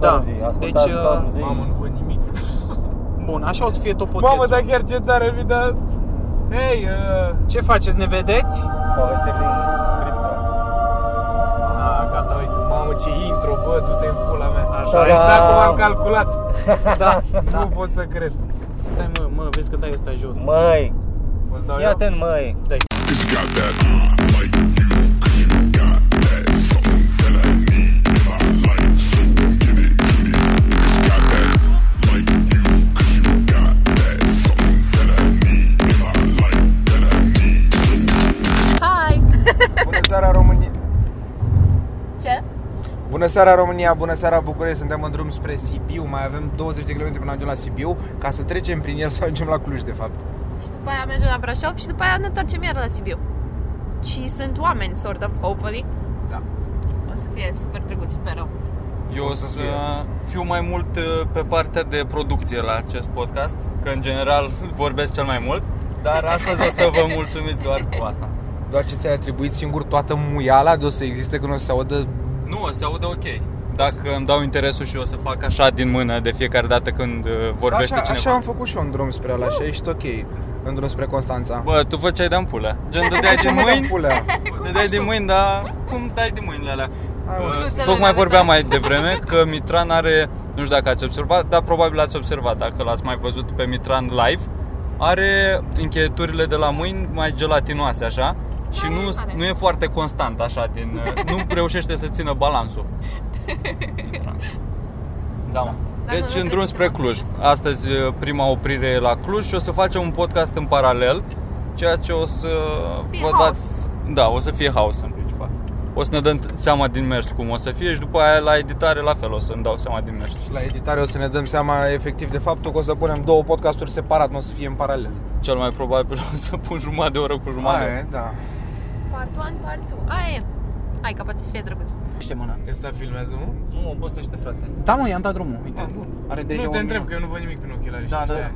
Da. Zi, ascultați Deci, doar uh, zi. Mamă, nu văd nimic. Bun, așa o să fie tot podcastul. Mamă, dar chiar ce tare mi da... Hei, uh, Ce faceți, ne vedeți? Poveste din cripto. a, gata, uite, mamă, ce intro, bă, tu te în pula mea. Așa, Așa, exact cum am calculat. Da, Nu pot să cred. Stai mă, mă, vezi că dai ăsta jos. Măi, O-ți dau fii eu? atent, măi. Dai. Bună seara România, bună seara București, suntem în drum spre Sibiu, mai avem 20 de km până ajungem la Sibiu, ca să trecem prin el să ajungem la Cluj de fapt. Și după aia mergem la Brașov și după aia ne întoarcem iar la Sibiu. Și sunt oameni, sort of, hopefully. Da. O să fie super drăguț, sperăm. Eu o O să să fie. fiu mai mult uh, pe partea de producție la acest podcast, că în general vorbesc cel mai mult, dar astăzi o să vă mulțumiți doar cu asta. Doar ce ți-ai atribuit singur toată muiala de o să existe când o să se audă... Nu, o se aude ok. Dacă îmi dau interesul și o să fac așa din mână de fiecare dată când uh, vorbește așa, cineva. așa am făcut și eu în drum spre ăla și a ieșit ok, în drum spre Constanța. Bă, tu făceai de ampulă. Gen, dădeai Ce din mă, mâini, de-ampulea? dădeai din mâini, dar cum dai din mâinile alea? Hai, mă. Uh, Cruțele Tocmai la vorbeam vedere. mai devreme că Mitran are, nu știu dacă ați observat, dar probabil ați observat dacă l-ați mai văzut pe Mitran live, are încheieturile de la mâini mai gelatinoase așa și Are, nu, are. nu e foarte constant așa din, nu reușește să țină balansul. Mitran. Da, mă. Dacă nu Deci în trebuie drum să spre te Cluj. Astăzi uh, prima oprire e la Cluj și o să facem un podcast în paralel, ceea ce o să Fie vă haos. dați... Da, o să fie haos în principal. O să ne dăm seama din mers cum o să fie și după aia la editare la fel o să-mi dau seama din mers. Și la editare o să ne dăm seama efectiv de faptul că o să punem două podcasturi separat, nu o să fie în paralel. Cel mai probabil o să pun jumătate de oră cu jumătate. de Aia oră. e, da. Part 1, part 2. Aia e. Hai, că poate să fie drăguț. Știe mâna. Ăsta filmează, mă? Nu, obosește, frate. Da, mă, i-am dat drumul, uite. Ah, bun. Are deja nu te un întreb, minut. că eu nu văd nimic prin ochelari. Da, știi? da. De-aia.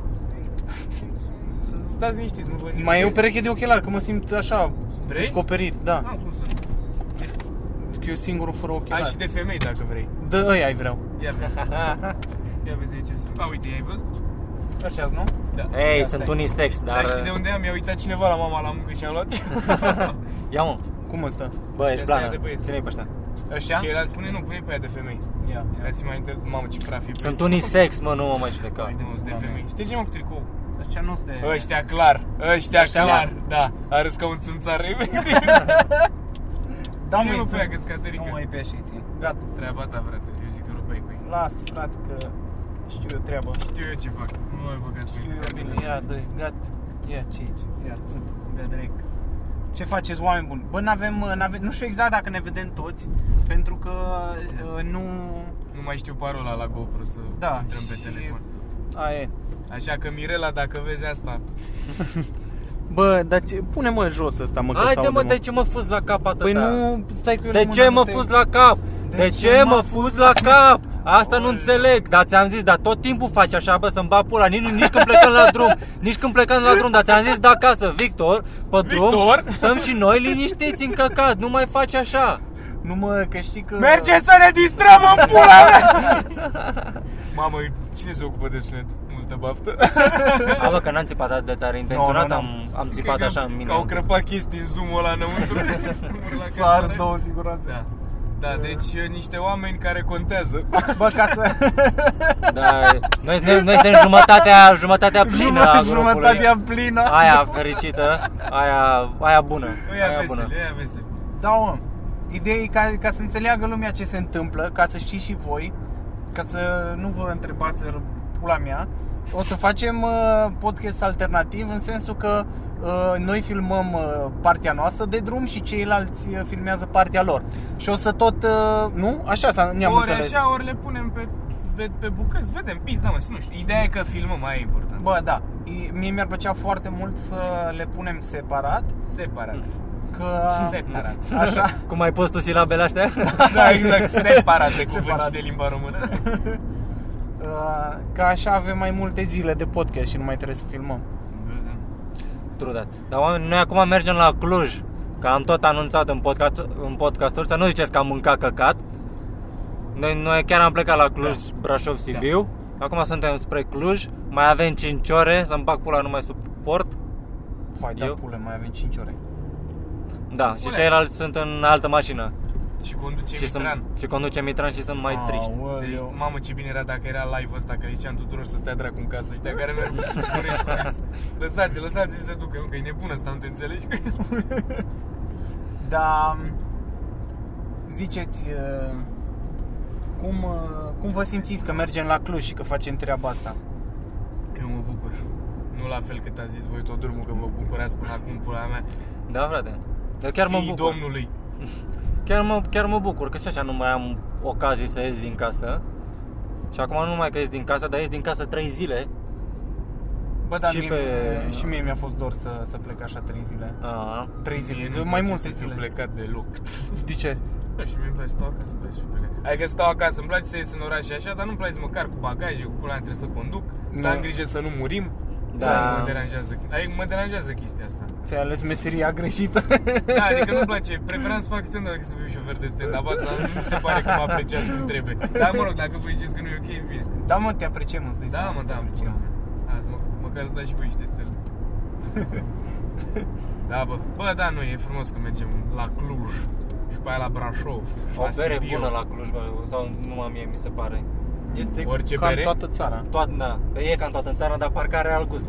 Stați liniștiți, nu văd nimic. Mai e o pereche de ochelari, că mă simt așa Vrei? descoperit, da. Ah, cum să nu? Că eu singurul fără Ai ochelari. și de femei dacă vrei. Dă ăia ai vreau. Ia vezi. Ia vezi aici. A, uite, ai văzut? Așa nu? Da. Ei, Ia sunt stai. unisex, Dar dar... știi de unde am? Mi-a uitat cineva la mama la muncă și am luat. Ia mă, Cum ăsta? bă, ești Ia să blană, ia de băieți. ține-i pe ăștia. Ăștia? Ceilalți spune nu, pune pe aia de femei. Ia, Ca ia. să mai inter... Mamă, ce praf e pe Sunt ăsta. unisex, mă, nu mă mai judeca. Hai de mă, sunt de Da, femei. Știi ce mă cu tricou? Ăștia nu sunt de... Ăștia clar, ăștia Ăștia clar, clar. da, arăs ca un țânțar efectiv. Da, Ține-mă mă, pe țin. aia, că-s Caterica. Nu mai pe așa, îi țin. Gata. Treaba ta, frate, eu zic că rupeai cu ei. Las, frate, că știu eu treaba. Știu eu ce fac, nu mai băgați Știu eu bine, ia, dă gata. Ia, ce aici? Ia, țăp, de direct. Ce faceți, oameni buni? Bă, n-avem, n-avem, nu știu exact dacă ne vedem toți, pentru că uh, nu... Nu mai știu parola la GoPro să Da, intrăm pe și- telefon. A, e. Așa că Mirela, dacă vezi asta, Bă, dar ți- pune-mă jos ăsta, mă, că Haide s-aude, mă, de ce mă fuz la cap atâta? Păi nu, stai cu eu De la ce mână, mă nu te- fuz la cap? De ce mă fuz la cap? Asta nu înțeleg, dar ți-am zis, dar tot timpul faci așa, bă, să-mi bag pula, nici, nici când plecăm la drum, nici când plecăm la drum, dar ți-am zis de acasă, Victor, pe drum, Victor? stăm și noi liniștiți în căcat, nu mai faci așa. Nu mă, că știi că... merge să ne distrăm în pula mea! Mamă, cine se ocupă de sunet? Multă baftă. A, bă, că n-am țipat atât de tare, intenționat Nu, nu, nu. am, am țipat așa în mine. Că au crăpat chestii în zoom-ul ăla înăuntru. La S-a ars cațare. două siguranțe. Da. Da, deci uh, niște oameni care contează. Bă, ca să... Da, noi, noi, noi suntem jumătatea, jumătatea plină a grupului. Jumătatea plină. Aia fericită, aia, aia bună, Ăia aia bună. veseli, ăia veseli. Da, mă. Ideea e ca, ca să înțeleagă lumea ce se întâmplă, ca să știți și voi, ca să nu vă întrebați pula mea, o să facem uh, podcast alternativ în sensul că uh, noi filmăm uh, partea noastră de drum și ceilalți uh, filmează partea lor. Și o să tot, uh, nu? Așa s-a, ne-am ori înțeles. așa, ori le punem pe, pe, pe bucăți, vedem, pizda mă, nu știu. Ideea e că filmăm, aia e important. Bă, da. E- Mie mi-ar plăcea foarte mult să le punem separat, Separat. că... Separat. Așa. Cum ai pus tu silabele astea? Da, exact, separat de cuvânt Separat. și de limba română. Uh, Că așa avem mai multe zile de podcast și nu mai trebuie să filmăm. True that. Dar oameni, noi acum mergem la Cluj, că am tot anunțat în, podcast, în podcasturi, să nu ziceți că am mâncat căcat. Noi, noi chiar am plecat la Cluj, Brașov, Sibiu. Acum suntem spre Cluj. Mai avem 5 ore să-mi bag pula, nu mai suport. Hai, da Eu? pule, mai avem 5 ore. Da, și Bune. ceilalți sunt în altă mașină. Și conduce Și, sunt, Mitran. și conduce Mitran și sunt mai triști. Deci, Aoleu. mamă, ce bine era dacă era live ăsta, că ziceam tuturor să stea dracu în casă, ăștia care merg Lăsați, lăsați să se ducă, că e nebun ăsta, nu te înțelegi? Da, ziceți, uh, cum, uh, cum vă simțiți că mergem la Cluj și că facem treaba asta? Eu mă bucur. Nu la fel cât a zis voi tot drumul că vă bucurați până acum, pula mea. Da, frate. Eu chiar mă Fiii bucur. Domnului. Chiar mă, chiar mă bucur că și așa nu mai am ocazii să ies din casă. Și acum nu numai că ies din casă, dar ies din casă 3 zile. Bă, dar Și mie, pe- și mie mi-a fost dor să, să plec așa 3 zile. A, 3 zile, Mie zi- nu-mi mai place multe să fiu zile. plecat deloc. De ce? Da, și mie îmi place să stau acasă, îmi place să fiu plecat. Adică stau acasă, îmi place să ies în oraș și așa, dar nu-mi place măcar cu bagaje, cu pula mea trebuie să conduc, să Nu. am grijă să nu murim. Da. Da. Nu mă deranjează. Adică mă deranjează chestia asta. Ți-ai ales meseria greșită. Da, adică nu-mi place. Preferam să fac stand-up decât să fiu șofer de stand-up. Asta nu mi se pare că mă apreciați cum trebuie. Dar mă rog, dacă voi ziceți că nu e ok, în fine. da, mă, te apreciem, îți dai Da, seama, mă, te da, mă, apreciem. pula mea. Azi, mă, măcar să dați și voi niște stele. Da, bă. Bă, da, nu, e frumos că mergem la Cluj și pe aia la Brașov și o la bere Sibiu. bună la Cluj, bă, sau numai mie mi se pare. Este Orice ca bere? în toată țara. Toată, da, e ca în toată țara, dar parcă are alt gust.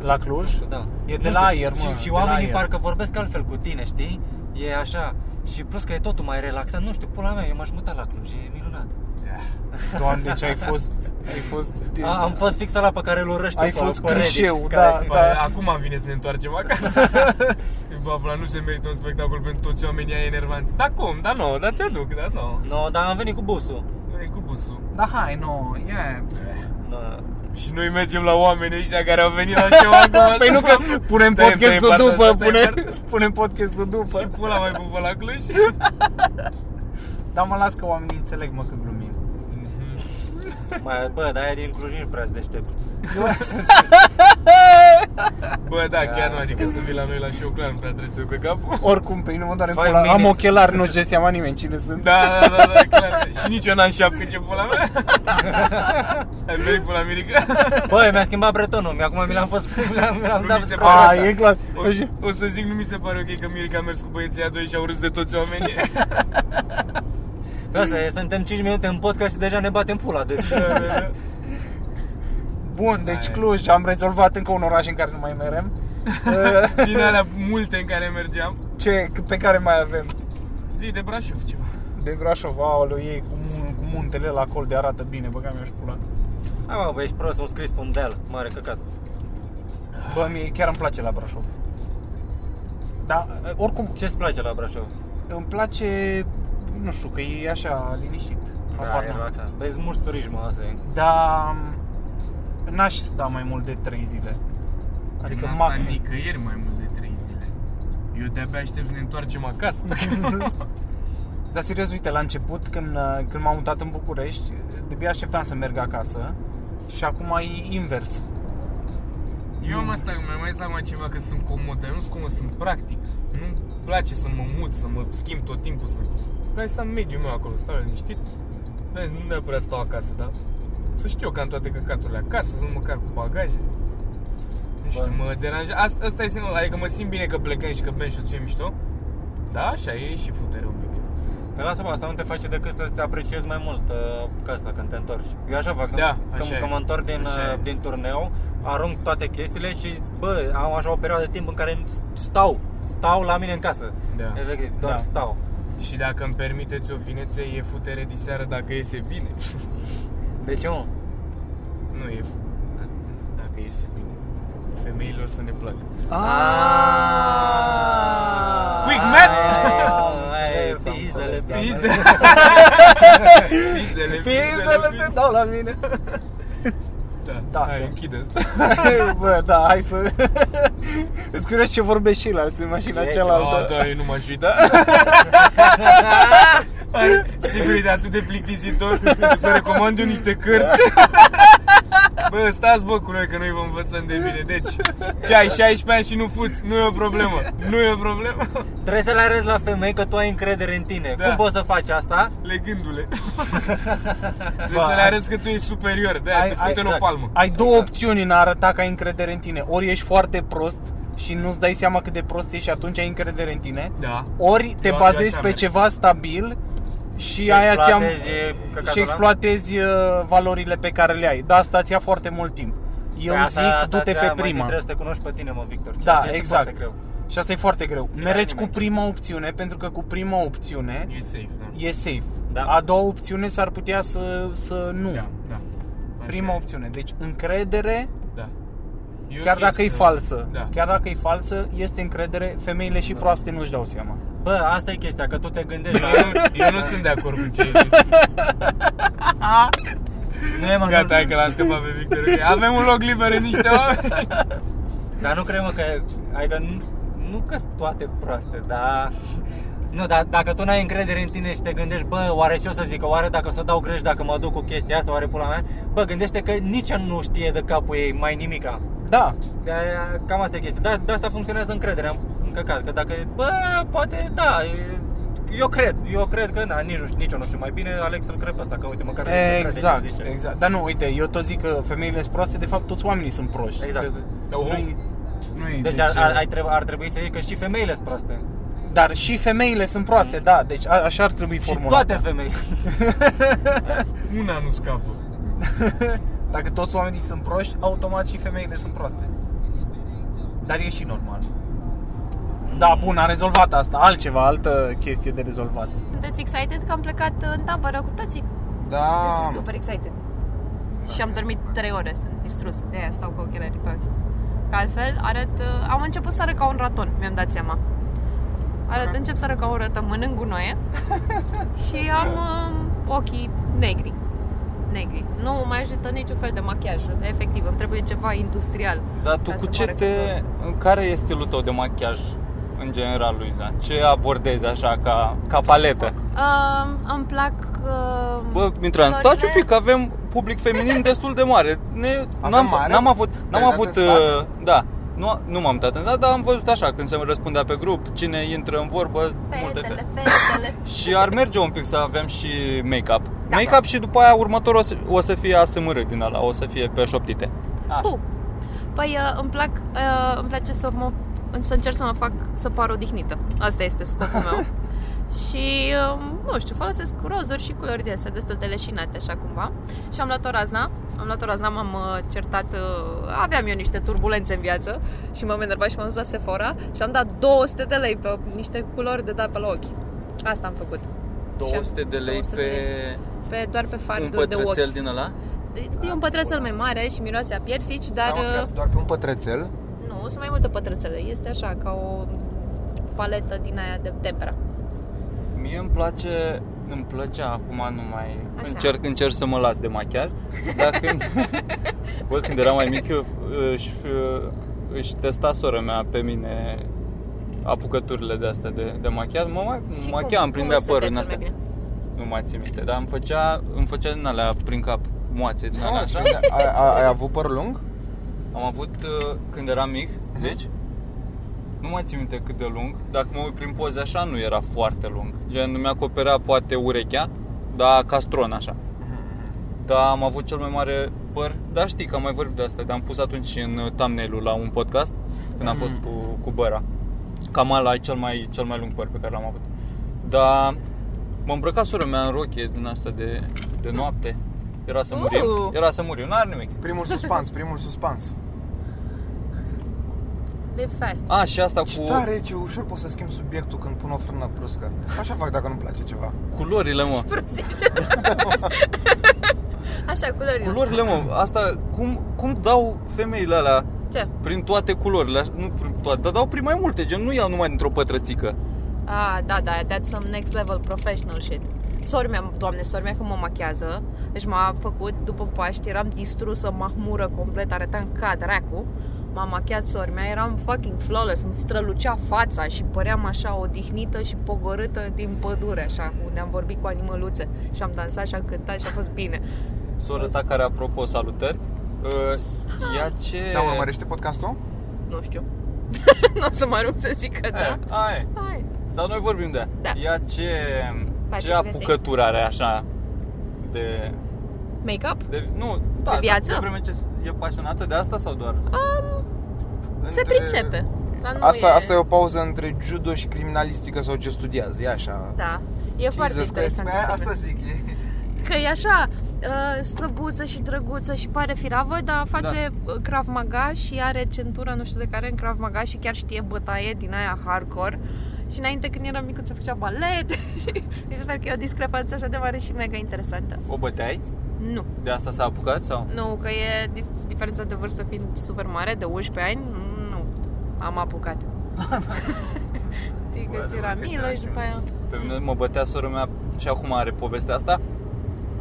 La Cluj? Da. E de Nu la știu, aer, mă, Și, de și la oamenii aer. parcă vorbesc altfel cu tine, știi? E așa. Și plus că e totul mai relaxat. Nu știu, pula mea, eu m-aș muta la Cluj, e minunat. Doamne, deci ai fost... Ai fost... A, am fost fix la pe care îl urăști Ai tu pe- fost pe Reddit, clișeu, care- da. Bă, acum îmi vine să ne întoarcem acasă. Bă, pula, nu se merită un spectacol pentru toți oamenii aia enervanți. Da cum? Da nu, da ți-aduc, da nu. No, dar am venit cu busul. E cu busul. Da, hai, nu, e... No. Și noi mergem la oamenii ăștia care au venit la show acum. Păi nu că punem Tăiem, podcastul tăiem după, partea asta, punem, tăiem partea- punem podcastul Și după. pula mai pupă la Cluj. Dar mă las că oamenii înțeleg, mă, că glumim. Mai, bă, dar aia din Cluj nu prea să deștepți. Bă, da, chiar nu, adică să vii la noi la show, clar, nu prea trebuie să te duc pe capul. Oricum, pe mine mă doare în Five pula. Am minutes. ochelari, nu-și dă seama nimeni cine sunt. Da, da, da, da, clar. Și nici eu n-am șapcă ce pula mea. Ai venit pula Mirica? Bă, mi-a schimbat bretonul, acum mi l-am fost, mi l-am, mi l-am Nu dat mi se pro- pare. A, e clar. O, o să zic, nu mi se pare ok că Mirica a mers cu băieții a doi și au râs de toți oamenii. Pe asta e, suntem 5 minute în podcast și deja ne batem pula. Deci, Bun, deci Aia. Cluj, am rezolvat încă un oraș în care nu mai merem. Din alea multe în care mergeam. Ce, pe care mai avem? Zi de Brașov ceva. De Brașov, aoleu, ei cu, mun- cu muntele la acolo de arată bine, băga mi-aș pula. hai mă, bă, ești prost, un scris pe un deal, mare căcat. Bă, mie chiar îmi place la Brașov. Dar, oricum, Ce-ți place la Brașov? îmi place, nu știu, că e așa liniștit. Da, Habar e n-am. relaxant. Vezi mulți turismul asta e. Dar n-aș sta mai mult de 3 zile. Adică N-am stat maxim. nicăieri mai mult de 3 zile. Eu de-abia aștept să ne întoarcem acasă. Dar serios, uite, la început, când, uh, când m-am mutat în București, de așteptam să merg acasă și acum e invers. Eu am asta, mai mai seama ceva că sunt comod, dar eu nu sunt comod, sunt practic. Nu-mi place să mă mut, să mă schimb tot timpul, să... Îmi place să am mediul meu acolo, stau liniștit. Vezi, Nu neapărat stau acasă, da? Să știu că am toate căcaturile acasă, să nu măcar cu bagaje. Nu știu, Bă. mă deranjează. Asta, asta e singur, adică mă simt bine că plecăm și că bem și o să fie mișto. Da, așa e și futere un pic. Pe lasă-mă, asta nu te face decât să te apreciezi mai mult uh, casa când te întorci. Eu așa fac, Da, când, așa e. când mă întorc din, Așa uh, e. din turneu, arunc toate chestiile și, bă, am așa o perioadă de timp în care stau, stau la mine în casă. Da. Efectiv, doar Da. stau. Și dacă îmi permiteți o finețe, e futere de seară dacă iese bine. De ce, mă? Nu e f- dacă iese bine. Femeilor să ne placă. Ah! Quick math! Aia e, înțeles, am pizdele, înțeles, Pizdele. Pizdele, Pizdele se dau la mine. Da, Da, Hai, da. închide asta. Bă, da, hai să... Îți cunoști ce vorbesc ceilalți în mașina E, Oh, cealaltă. da, eu nu m-aș uita. Hai, Sigur e de atât de plictisitor Să recomand eu niște cărți Bă, stați bă cu noi că noi vă învățăm de bine Deci, ce ai 16 ani și nu fuți, nu e o problemă Nu e o problemă Trebuie să le arăți la femei că tu ai încredere în tine. Da. Cum poți să faci asta? Legându-le Trebuie să le arăți că tu ești superior De Ai- aia te ai- fute în o exact. palmă Ai două opțiuni în a arăta că ai încredere în tine. Ori ești foarte prost și nu-ți dai seama cât de prost ești și atunci ai încredere în tine. Da Ori te Eu- eu bazezi așa pe merg. ceva stabil și, Și aia ți-am exploatezi căcatul și ăla? exploatezi uh, valorile pe care le ai. Da, asta ți ia foarte mult timp. Eu Păi zic, du-te pe prima. Trebuie să te cunoști pe tine, mă, Victor. ceea Da, ce este exact. foarte greu. Și asta e foarte greu. Bine, Mereți cu nimeni. prima opțiune, pentru că cu prima opțiune E safe, da e safe. Da. A doua opțiune s-ar putea să, să nu. Da, da Așa Prima e. opțiune. Deci încredere, Da E chiar ok dacă e să- falsă, Da chiar dacă e falsă, este încredere. Femeile și proaste nu-și dau seama. Bă, asta e chestia, că tu te gândești la... eu, nu- eu nu sunt de acord cu ce ai zis Nu e, mă, Gata, nu, hai că l-am scăpat pe Victor ok. Avem un loc liber în niște oameni Dar nu cred, mă, că... Adică nu, nu că toate proaste, dar... Nu, dar dacă tu n-ai încredere în tine și te gândești, bă, oare ce o să zic, oare dacă o să dau greș, dacă mă duc cu chestia asta, oare pula mea? Bă, gândește că nici ea nu știe de capul ei mai nimica. Da, De cam asta e chestia. Da, de asta funcționează încrederea în- în căcat. Că dacă, bă, poate, da, e- eu cred, eu cred că, na, nici, nu știu, nici eu nu știu mai bine, Alex să-l cred pe asta, că uite, măcar zice, crede exact, ce zice. exact. Dar nu, uite, eu tot zic că femeile sunt proaste, de fapt toți oamenii sunt proști. Exact. Că Nu-i, nu-i, Deci ar, ar, ar, trebui, ar trebui să zici că și femeile sunt proaste. Dar și femeile sunt proaste, da, deci a, așa ar trebui Și formulat. toate femeile. Una nu scapă Dacă toți oamenii sunt proști, automat și femeile sunt proaste. Dar e și normal. Da, bun, am rezolvat asta. Altceva, altă chestie de rezolvat. Sunteți excited că am plecat în tabără cu toții? Da, Sunt super excited. Și am dormit 3 ore, sunt distrusă, de aia stau cu ochelarii pe ochi. Că altfel arăt, uh, am început să arăt ca un raton, mi-am dat seama. Arăt, încep să arăt ca un raton, mănânc gunoaie și am uh, ochii negri. Negri. Nu mai ajută niciun fel de machiaj, efectiv, îmi trebuie ceva industrial. Dar tu ca cu să ce moară te... contorul. Care e stilul tău de machiaj în general, Luiza? Ce abordezi așa ca, ca paletă? Uh, îmi plac... Uh, Bă, Mitran, culorile- taci un pic, că avem public feminin destul de mare. Ne, n-am, mare? n-am avut, n-am Te-ai avut, dat în stați? uh, da, nu, nu m-am dat în stat, dar am văzut așa, când se răspundea pe grup, cine intră în vorbă, multe Fetele, fete. fetele. Și ar merge un pic să avem și make-up. Da. Make-up și după aia următorul o să, o să fie ASMR din ăla, o să fie pe șoptite. Așa. Cool. Păi uh, îmi plac, uh, îmi place să mă să încerc să mă fac să par odihnită. Asta este scopul meu. și, uh, nu știu, folosesc rozuri și culori de astea destul de leșinate, așa cumva. Și am luat o razna. Am luat o razna, m-am uh, certat, uh, aveam eu niște turbulențe în viață și m-am enervat și m-am dus la Sephora și am dat 200 de lei pe niște culori de dat pe la ochi. Asta am făcut. 200 de lei 200 pe de lei. Pe, doar pe un farduri de pătrățel ochi. din ăla? E un pătrățel mai mare și miroase a piersici, dar... Da, mă, uh, că doar pe un pătrățel. nu, sunt mai multe pătrățele. Este așa, ca o paletă din aia de tempera. Mie îmi place, îmi plăcea, acum nu mai Așa. încerc, încerc să mă las de machiaj. Dar când, bă, când eram mai mic, eu, își, își testa sora mea pe mine apucăturile de astea de, de machiaj. Mă ma- Și machia, cum- îmi prindea cum păr se în cel astea. mai bine? Nu mai țin minte, dar îmi făcea, îmi făcea din alea prin cap, moațe din alea așa. Ai, ai, ai avut păr lung? Am avut, uh, când eram mic, Mhm. zici? Nu mai țin minte cât de lung. Dacă mă uit prin poze așa, nu era foarte lung. Gen, nu mi-acoperea poate urechea, dar castron așa. Dar am avut cel mai mare păr. Da, știi că am mai vorbit de asta, dar am pus atunci și în uh, thumbnail-ul la un podcast, când am fost cu, cu Băra. Cam ăla e cel mai, cel mai lung păr pe care l-am avut. Dar mă îmbrăca sora mea în rochie din asta de, de noapte. Era să murim. Uh. Era să murim, n-are nimic. Primul suspans, primul suspans. Live fast. A, și asta Ce cu tare, ce ușor pot să schimb subiectul când pun o frână bruscă. Așa fac dacă nu-mi place ceva. culorile, mă. Prostii Așa, culorile. Culorile, mă, asta, cum, cum dau femeile alea Ce? prin toate culorile, așa- nu prin toate, dar dau prin mai multe, gen nu iau numai dintr-o pătrățică. Ah, da, da, that's some next level professional shit. Sora mea, doamne, sora mea când mă machează, deci m-a făcut după Paști, eram distrusă, mahmură complet, arătam ca dracu. M-a machiat sora mea, eram fucking flawless, îmi strălucea fața și păream așa odihnită și pogorâtă din pădure, așa, unde am vorbit cu animăluțe și am dansat și am cântat și a fost bine. Sora ta care, apropo, salutări, Uh, Ia ce... Da, urmărește podcastul? Nu știu. nu o să mă arunc să zic că da. Aia, aia. Hai. Dar noi vorbim de ea. Da. Ea ce, Face ce cu apucătură are așa de, Make-up? de... Nu, da, De viață? De vreme ce e pasionată de asta sau doar? Um, se Între- pricepe. Dar nu Asta, e... asta e o pauză între judo și criminalistică sau ce studiază, e așa. Da. E foarte Jesus Christ. interesant. Păi să Asta vezi. zic, e... Că e așa, uh, slăbuță și drăguță și pare firavă, dar face da. Krav Maga și are centură nu știu de care în Krav Maga și chiar știe bătaie din aia hardcore. Și înainte când eram micuță făcea balet și mi se pare că e o discrepanță așa de mare și mega interesantă. O băteai? Nu, De asta s-a apucat sau? nu, că e dis- diferența de vârstă fiind super mare, de 11 ani, nu, am apucat. Știi că Bă, ți era adevăr că milă ți-era și și după aia... Pe mine mă bătea sora mea și acum are povestea asta.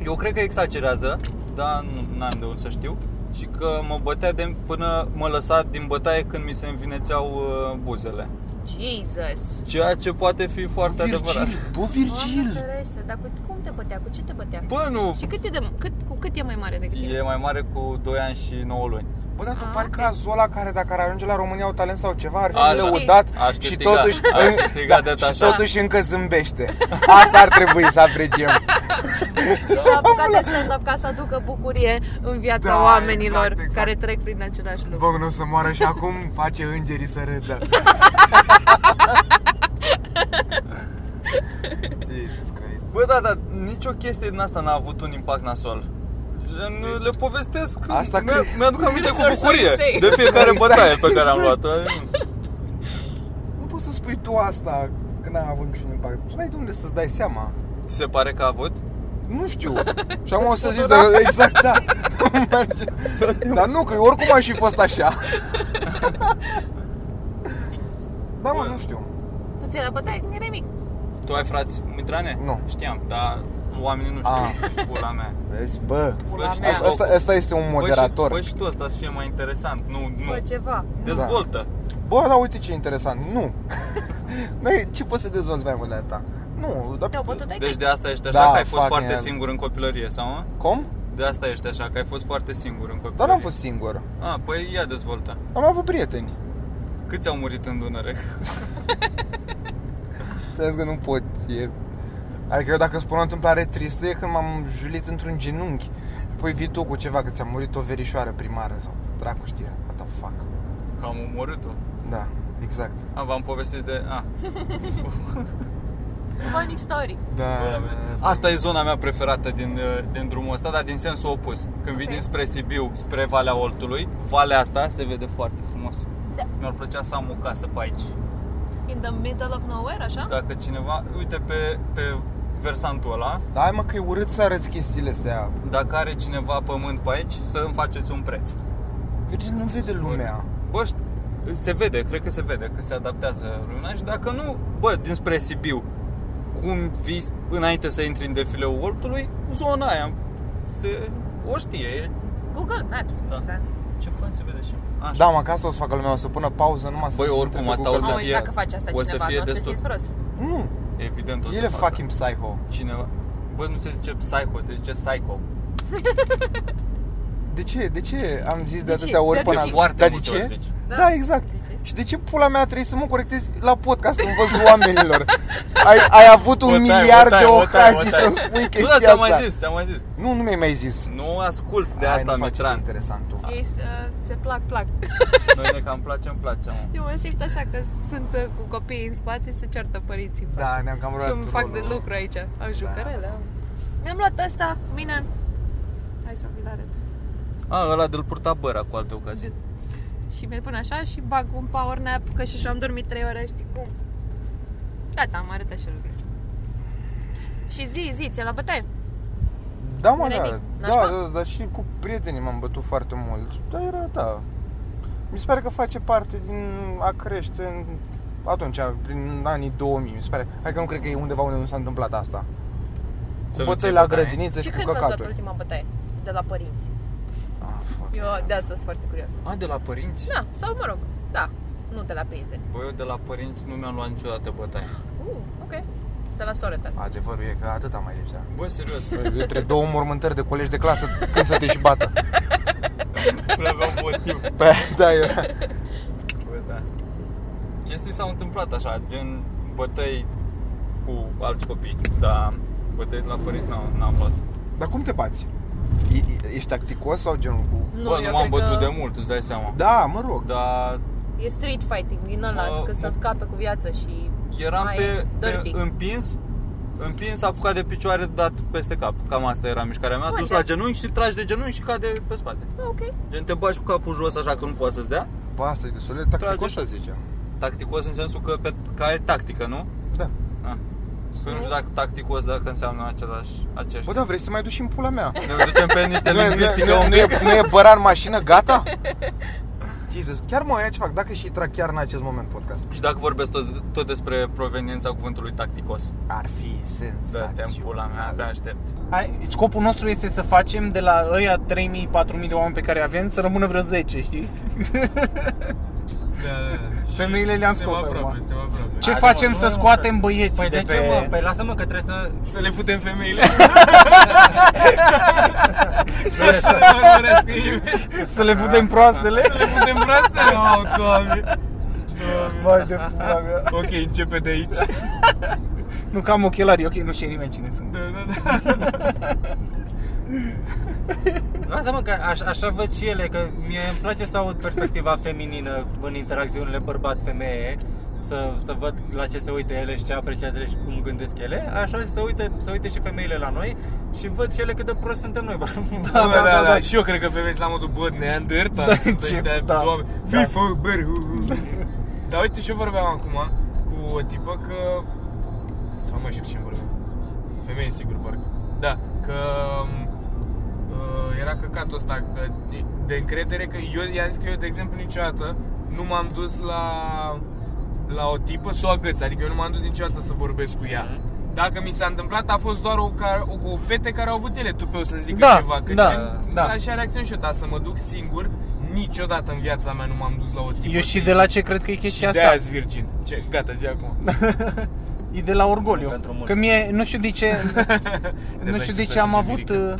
Eu cred că exagerează, dar nu am de unde să știu. Și că mă bătea de, până mă lăsa din bătaie când mi se învinețeau uh, buzele. Jesus! Ceea ce poate fi foarte adevărat. Virgil, bă, Doamne Virgil! ferește, dar cu, cum te bătea? Cu ce te bătea? Bă, nu, Și cât e de, cât, cu cât e mai mare decât tine? e mai mare cu 2 ani și 9 luni. Bă, dar tu Ah, pari ok. cazul ăla care dacă ar ajunge la România au talent sau ceva, ar fi Aș- lăudat aș și câștiga, totuși, aș câștiga de și așa. totuși încă zâmbește. Asta ar trebui să apreciem. Și s-a apucat de stand-up ca să aducă bucurie în viața Da, oamenilor exact, exact. care trec prin același lucru. Bă, nu o să moară și acum face îngerii să râdă. Jesus Christ. Bă, da, dar nicio chestie din asta n-a avut un impact nasol. Gen, le povestesc, Asta mi-a, cred. mi-aduc aminte cu Sorry, bucurie sorry, say. de fiecare Exact, bătaie pe care am exact. luat-o. Nu poți să spui tu asta că n-a avut niciun impact. Tu n-ai de unde să-ți dai seama. Ți se pare că a avut? Nu știu. Și acum o să zici, da, exact, da. Merge. Dar nu, că oricum aș fi fost așa. Da, mă, nu știu. Tu ți la bătaie când erai mic. Tu ai frați mitrane? Nu. Știam, dar oamenii nu știu. Ah. Pula mea. Vezi, bă, Pula Bă, și mea. tu, asta, asta este un Bă, și, moderator. bă, și tu asta să fie mai interesant. Nu, Fă nu. ceva. Dezvoltă. Bă, da, uite ce interesant. Nu. Noi, ce poți să dezvolți mai mult de asta? Nu, dar... Te-au bătut ai Deci tăi. de asta ești așa Da, că ai fost fucking foarte hell. singur în copilărie, sau mă? Cum? De asta ești așa, că ai fost foarte singur în copilărie. Dar n-am fost singur. Ah, păi ia dezvoltă. Am avut prieteni. Câți au murit în Dunăre? Să vezi că nu pot. E... Adică eu dacă spun o întâmplare tristă e când m-am julit într-un genunchi. Păi vii tu cu ceva, că ți-a murit o verișoară primară sau dracu știe. What the fuck. Că am omorât-o. Da, exact. Ah, v-am povestit de... Ah. Funny story. Da. Asta e zona mea preferată din, uh, din drumul ăsta, dar din sensul opus. Când vii Ok. dinspre Sibiu, spre Valea Oltului, valea asta se vede foarte frumos. Da. Mi-ar plăcea să am o casă pe aici. In the middle of nowhere, așa? Dacă cineva, uite pe, pe versantul ăla, Da, hai mă că e urât să arăți chestiile astea. dacă are cineva pământ pe aici, să îmi faceți un preț. Virgil nu vede lumea. Bă, șt- se vede, cred că se vede, că se adaptează lumea și dacă nu, bă, dinspre Sibiu, cum vii înainte să intri în defileul Oltului, zona aia, se, o știe, e, Google Maps, Da. Mitran. Ce fain se vede și Așa. Da, mă, ca să o să facă lumea, o să pună pauză numai să... Băi, intre oricum, pe asta Google o să Am Maps. fie- că face asta o să cineva, fie nu o să destul. simți prost. Nu, Evident o să el e facă. fucking psycho. Cineva, bă, nu se zice psycho, se zice psycho. De ce? De ce am zis de, De ce? atâtea ori De până ce? acum? Foarte Dar de multe ce? ori zici. Da. Da, exact. De ce? Și de ce pula mea trebuie să mă corectezi la podcast în văzul oamenilor? Ai, ai avut un O tai, miliard o tai, de o tai, ocazii o tai. să-mi spui Nu, chestia dar ți-am asta. mai zis, ți-am mai zis. Nu, nu mi-ai mai zis. Nu asculti de Hai, asta, nu face Mitran. interesant tu. Ei se, se plac, plac. Noi ne cam place, îmi place, mă. Eu mă simt așa că sunt uh, cu copiii în spate se ceartă părinții în față. Da, ne-am cam Și luat eu îmi fac de rolul. lucru aici. Am jucărele. am. Mi-am luat asta, mine. Hai să vi-l arăt. A, ăla de-l purta băra cu alte ocazii. Și mi-l pun așa și bag un power nap Că și am dormit 3 ore, știi cum Gata, am arătat și lucruri Și zi, zi, ți la bătaie Da, mă, Erai da. mic, Da, nașpa? da, dar și cu prietenii m-am bătut foarte mult. Da, era, da. Mi se pare că face parte din a crește în, atunci, prin anii 2000, mi se pare. Hai că nu cred că e undeva unde nu s-a întâmplat asta. Să Cu nu bătăi ții la bătaie? grădiniță și, Și cu când v-ați luat căcaturi. ultima bătaie? De la părinți Ah, fuck. Eu de asta sunt foarte curioasă A, de la părinți? Da, sau mă rog, da, nu de la prieteni Băi, eu de la părinți nu mi-am luat niciodată bătaie. uh, ok De la soră ta Adevărul e că atâta mai lipsea. Bă, serios. Între două mormântări de colegi de clasă, când să te și bată. Nu aveam motiv. Pe, da, era. Bă, da. Chestii s-au întâmplat așa, gen bătăi cu alți copii, dar bătăi de la părinți n-am, n-am luat. Dar cum te bați? E, e- ești tacticos sau genul cu... Nu, Bă, eu nu m-am cred bătut că de mult, îți dai seama. Da, mă rog. Dar E street fighting din ăla, Mă- că să mă- scape cu viață și eram mai pe, dirty. pe împins, împins, apucat de picioare, dat peste cap. Cam asta era mișcarea mea. Mă, Dus da. la genunchi și tragi de genunchi și cade pe spate. Ah, ok. Gen te bagi cu capul jos așa că nu poate să-ți dea. Bă, asta e destul de tacticos, să zicem. Tacticos în sensul că pe, ca e tactică, nu? Da. Ah. Că nu știu dacă tacticos dacă înseamnă același, aceeași. Bă, da, vrei să te mai duci și în pula mea? Ne ducem pe niște Nu e, nu, lingvistică e, un nu, e, pic. nu e băra în mașină, gata? Jesus, chiar mă, ia ce fac, dacă și trag chiar în acest moment podcast Și dacă vorbesc tot, tot despre proveniența cuvântului tacticos. Ar fi Dă-te în pula mea, senzațional abia aștept. Hai, scopul nostru este să facem de la ăia 3000-4000 de oameni pe care avem să rămână vreo 10, știi? Da, da, da. Și Femeile le-am suntem scos aproape, acum. suntem aproape. Ce Hai, facem mă, să nu, mă, scoatem frate. băieții Păi de de pe... ce, mă? Păi lasă-mă că trebuie să... Să le futem femeile. să le urmărească nimeni. Să le putem proastele? Să le futem proastele? Oh, doamne. Vai de pula mea. Ok, începe de aici. Nu că am ochelari, ok, nu știe nimeni cine sunt. Da, da, da. Lasă-mă că aș, așa văd și ele, că mie îmi place să aud perspectiva feminină în interacțiunile bărbat-femeie să, să văd la ce se uită ele și ce apreciază ele și cum gândesc ele Așa se uită, se uită și femeile la noi și văd și ele cât de prost suntem noi bă. Da, Bă, da, da, da. Și eu cred că femeile sunt la modul, bă, neandertal, Da, sunt ce- ăștia, da, doamne, da. FIFA, bărhu. Dar uite, și eu vorbeam acum cu o tipă că... Sau nu mai știu cu cine vorbeam. Femeie, sigur, parcă. Da, că uh, era căcatul ăsta că, de încredere că eu i-am zis că eu, de exemplu, niciodată nu m-am dus la la o tipă să o agăț, adică eu nu m-am dus niciodată să vorbesc cu ea. Dacă mi s-a întâmplat, a fost doar o, ca, o, o fete care au avut ele tupeu să-mi zică Da, ceva. Că da, gen, da. Așa reacționez și eu, dar să mă duc singur, niciodată în viața mea nu m-am dus la o tipă. Eu și să-i de la zic- ce cred că e și chestia de asta? aia virgin. Ce? Gata, zi acum. E de la orgoliu. Pentru mult. Că mie, nu știu de ce, nu știu de ce am avut, uh,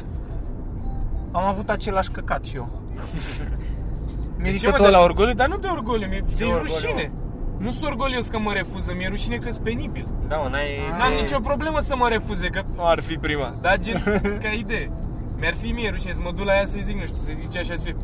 am avut același căcat și eu. Mi-e De ce că mă, tot de la orgoliu? Dar nu de orgoliu, mi-e de orgoliu? rușine. Nu sunt orgolios că mă refuză, mi-e rușine că sunt penibil. Da, mă, n-ai... N-am e- nicio problemă să mă refuze, că ar fi prima. Dar gen, ca idee. Mi-ar fi mie rușine să mă duc la ea să-i zic, nu știu, să-i zic ce așa să fie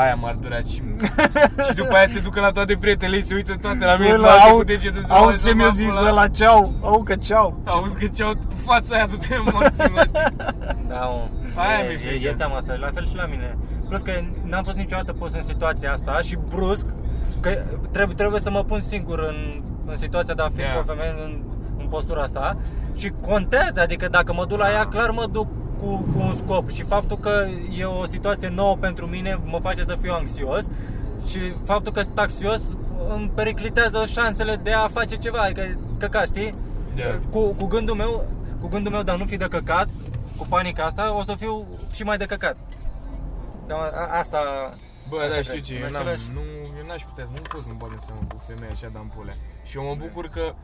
Aia m-ar dura și Și după aia se ducă la toate prietenele ei, se uită toate la mine, Bă, să la- bate au- cu degetul să Auzi bată ce mi-a mă zis acolo. la ceau? Au că ceau. Auzi că ce-au fața aia, du-te în morții, mă. Da, mă. Aia e, mi-e e, frică. e teama asta, la fel și la mine. Plus că n-am fost niciodată pus în situația asta și brusc, că trebuie, trebuie să mă pun singur în, în situația de a fi Da. cu o femeie în, în postura asta și contează, adică dacă mă duc la ea, clar mă duc cu, cu un scop și faptul că e o situație nouă pentru mine mă face să fiu anxios și faptul că sunt anxios îmi periclitează șansele de a face ceva, adică căcat, știi? Da. Cu, cu gândul meu, cu gândul meu de a nu fi de căcat, cu panica asta, o să fiu și mai de căcat. Da, a, asta... Bă, asta da, știu cred. ce, În eu, n-am, același- nu, eu n-aș putea, nu pot să nu bag în seamă cu femeia așa de ampulea. Și eu mă bucur că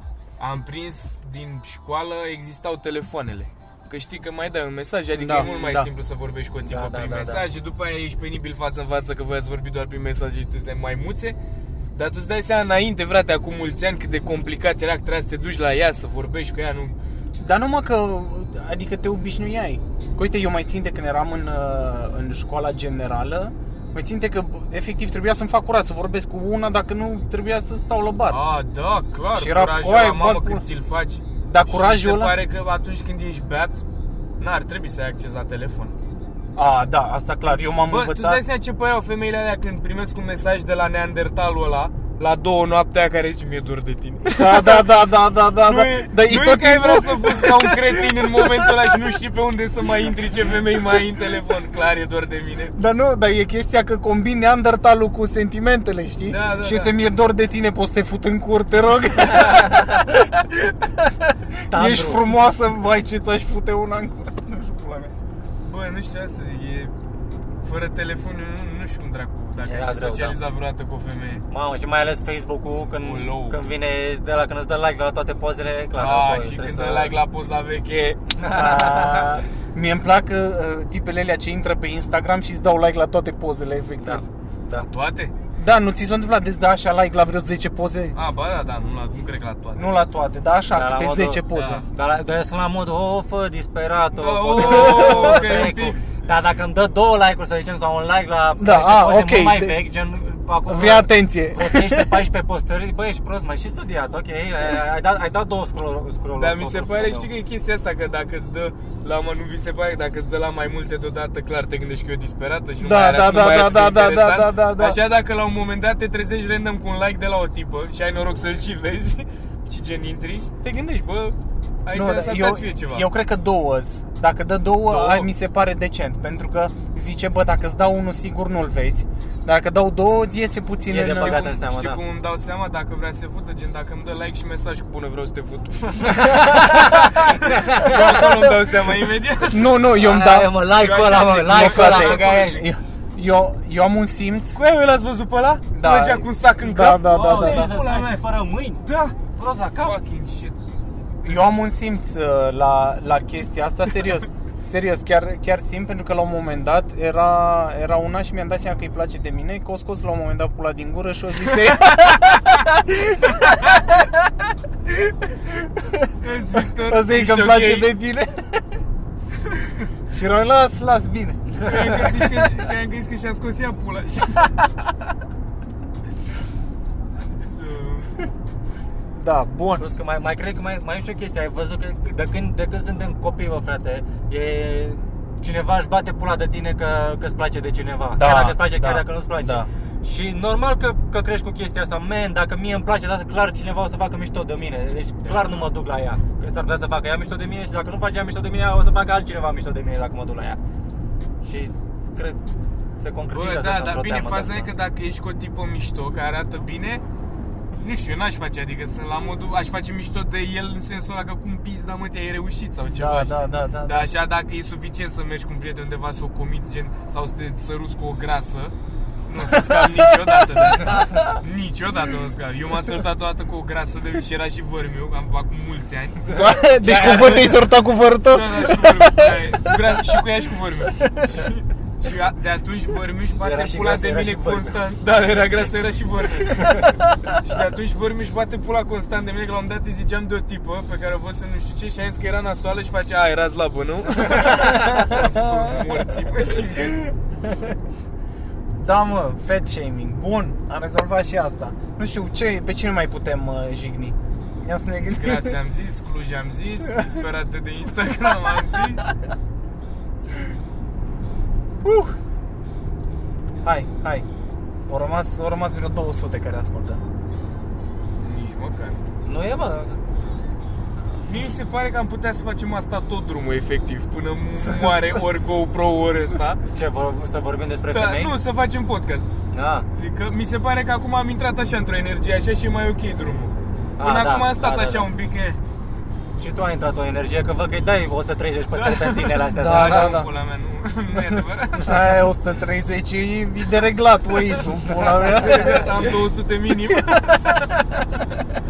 am prins din școală, existau telefoanele. Că știi că mai dai un mesaj, adică Da, e mult mai da. simplu să vorbești cu o tipă Da, da, prin da, da. mesaj și după aia ești penibil față în față că voi ați vorbit doar prin mesaj și te mai muțe. Dar tu îți dai seama înainte, frate, acum mulți ani cât de complicat era că trebuia să te duci la ea, să vorbești cu ea, nu... Dar numai că, adică te obișnuiai. Că uite, eu mai țin de când eram în, uh, în școala generală, mai țin de că efectiv trebuia să-mi fac curat să vorbesc cu una, dacă nu trebuia să stau la bar. A, da, clar, Și era curajul coaie, ăla, mamă, bag când pula. ți-l faci. Dar Și curajul mi se ăla... pare că atunci când ești beat, n-ar trebui să ai acces la telefon. A, da, asta clar, eu m-am Bă, tu îți învățat. dai seama ce păreau femeile alea când primesc un mesaj de la neandertalul ăla la două noaptea care zice mi-e dor de tine. Da, da, da, da, da, da, nu da. e, Dar nu e e tot că ai timpul... vrea să fuzi ca un cretin în momentul ăla și nu știi pe unde să mai intri, ce femei mai ai în telefon. Clar, e doar de mine. Dar nu, dar e chestia că combini Neandertalul cu sentimentele, știi? Da, da, și da. să mi-e dor de tine, poți să te fut în cur, te rog? Tandru. Ești frumoasă, vai ce ți-aș fute una în cur. Nu știu, pula mea. Bă, nu știu asta, e... Fără telefon, eu nu, nu știu cum dracu, dacă Era ai fi greu, socializat vreodată cu o femeie. Mamă, și mai ales Facebook-ul, când, Ulou. când vine de la când îți dă like la toate pozele, clar, Ah, apoi și trebuie când să- dă like la poza veche, Ah, Mie îmi plac uh, tipele alea ce intră pe Instagram și îți dau like la toate pozele, efectiv. Da. Da. Toate? Da, nu ți s-a întâmplat de da așa like la vreo 10 poze? A, ba da, da, nu, la, nu cred că la toate. Nu la toate, dar așa, Da, la câte modul- 10 poze. da. Dar, la- dar eu sunt la modul, oh, fă, disperato. Da, poate- oh, ok, like-ul. un pic. Dar dacă îmi dă două like-uri, să zicem, sau un like la Da, niște a, poze ok, mult mai de- vechi, gen acum Vrea atenție. vreo 13-14 postări, băi, ești prost, mai și studiat, ok, ai, ai, dat, ai dat două scroll scroll Dar mi se pare, știi că e chestia asta, că dacă îți dă la mă, nu vi se pare că dacă îți dă la mai multe deodată, clar te gândești că e o disperată și nu Da, mai are, da, nu da, mai e da, atât de da, da, interesant. da, da, da. Așa dacă la un moment dat te trezești random cu un like de la o tipă și ai noroc să-l și vezi și gen intri, te gândești, bă, aici Nu, s-ar dar putea eu, să fie ceva. eu cred că două -s. Dacă dă două, Două? ai, mi se pare decent Pentru că zice, bă, dacă îți dau unul sigur nu-l vezi Dacă dau două, îți iese puțin E de în... băgat cum, în seamă, știi da. cum îmi dau seama dacă vrea să se fută, gen dacă îmi dă like și mesaj cu bună vreau să te fut. Eu acolo îmi dau seama imediat. Nu, nu, eu îmi Aia, dau... mă, like-ul Eu ăla, așa mă, zic, like-ul mă, ăla, frate, băga aia. Eu, eu, eu am un simț Cu aia l-ați văzut pe ăla? Da. Mergea cu un sac în Da, cap? da, da, Oh, da, ce da. să Pula stai mea. și fără mâini? Da. Prost la cap? Fucking shit. Eu am un simț uh, la, la chestia asta, serios. Serios, chiar, chiar simt pentru că la un moment dat era, era una și mi-am dat seama că îi place de mine, că o scos la un moment dat pula din gură și o zis Vezi, Victor, o să zic că ești îmi place ok? de tine. și rău, las, las, bine. Că-am găsit că, că-am găsit că și-a scos ea pula. Da, bun. Plus că mai, mai cred că mai, mai e și o chestie, ai văzut că de când, de când suntem copii, bă, frate, e cineva își bate pula de tine că că îți place de cineva. Da, chiar dacă îți place, chiar da, dacă nu-ți place. da. Și normal că, că crești cu chestia asta, man, dacă mie îmi place, dar clar cineva o să facă mișto de mine. Deci clar nu mă duc la ea. Că s-ar putea să facă ea mișto de mine și dacă nu face ea mișto de mine, o să facă altcineva mișto de mine dacă mă duc la ea. Și cred se concretizează Bă, așa da, dar într-o bine, teamă de faza e asta. că dacă ești cu o tipă mișto, care arată bine, nu știu, eu n-aș face, adică sunt la modul, aș face mișto de el în sensul ăla că cum pizda mă, te-ai reușit sau ceva, Da, știi? da, da, da, Dar așa dacă e suficient să mergi cu un prieten undeva să o comiți, gen, sau să te săruți cu o grasă, nu o să scap niciodată de asta. Niciodată nu scap. Eu m-am sărutat o dată cu o grasă de și era și vărmiu, am acum mulți ani. Deci cu văr te-ai sortat cu vărul tău? Da, da, și cu vărmiu. Da, cu gra- și cu ea și cu vărmiu. Și- Și a- de atunci vărmiu își bate Era și pula grasă, de era mine și vărmiu. constant. Da, era grasă, era și vărmiu. și de atunci vărmiu își bate pula constant de mine, că la un dat îi ziceam de o tipă pe care o văzusem nu știu ce și am zis că era nasoală și face, a, era slabă, nu? Toți morții pe tine. Da, mă, fat shaming. Bun, am rezolvat și asta. Nu știu, ce, pe cine mai putem uh, jigni? Ia să ne gândim. Grase am zis, Cluj am zis, disperate de Instagram am zis. Uh. Hai, hai. Au rămas, au rămas vreo 200 care ascultă. Nici măcar. Nu e, bă. Mie mi se pare că am putea să facem asta tot drumul, efectiv, până moare ori GoPro ori ăsta. Ce, vor, să vorbim despre Da, femei? nu, să facem podcast. Da. Zic că mi se pare că acum am intrat așa într-o energie așa și e mai ok drumul. A, Până da, acum am stat da, da, așa da. un pic, e. Și tu ai intrat o energie, că văd că îi dai 130 păstări pe tinele astea. Da, să- da, așa, da. pula mea, nu, nu e adevărat. Aia 130 e de reglat, Waze-ul, pula mea. am 200 minim.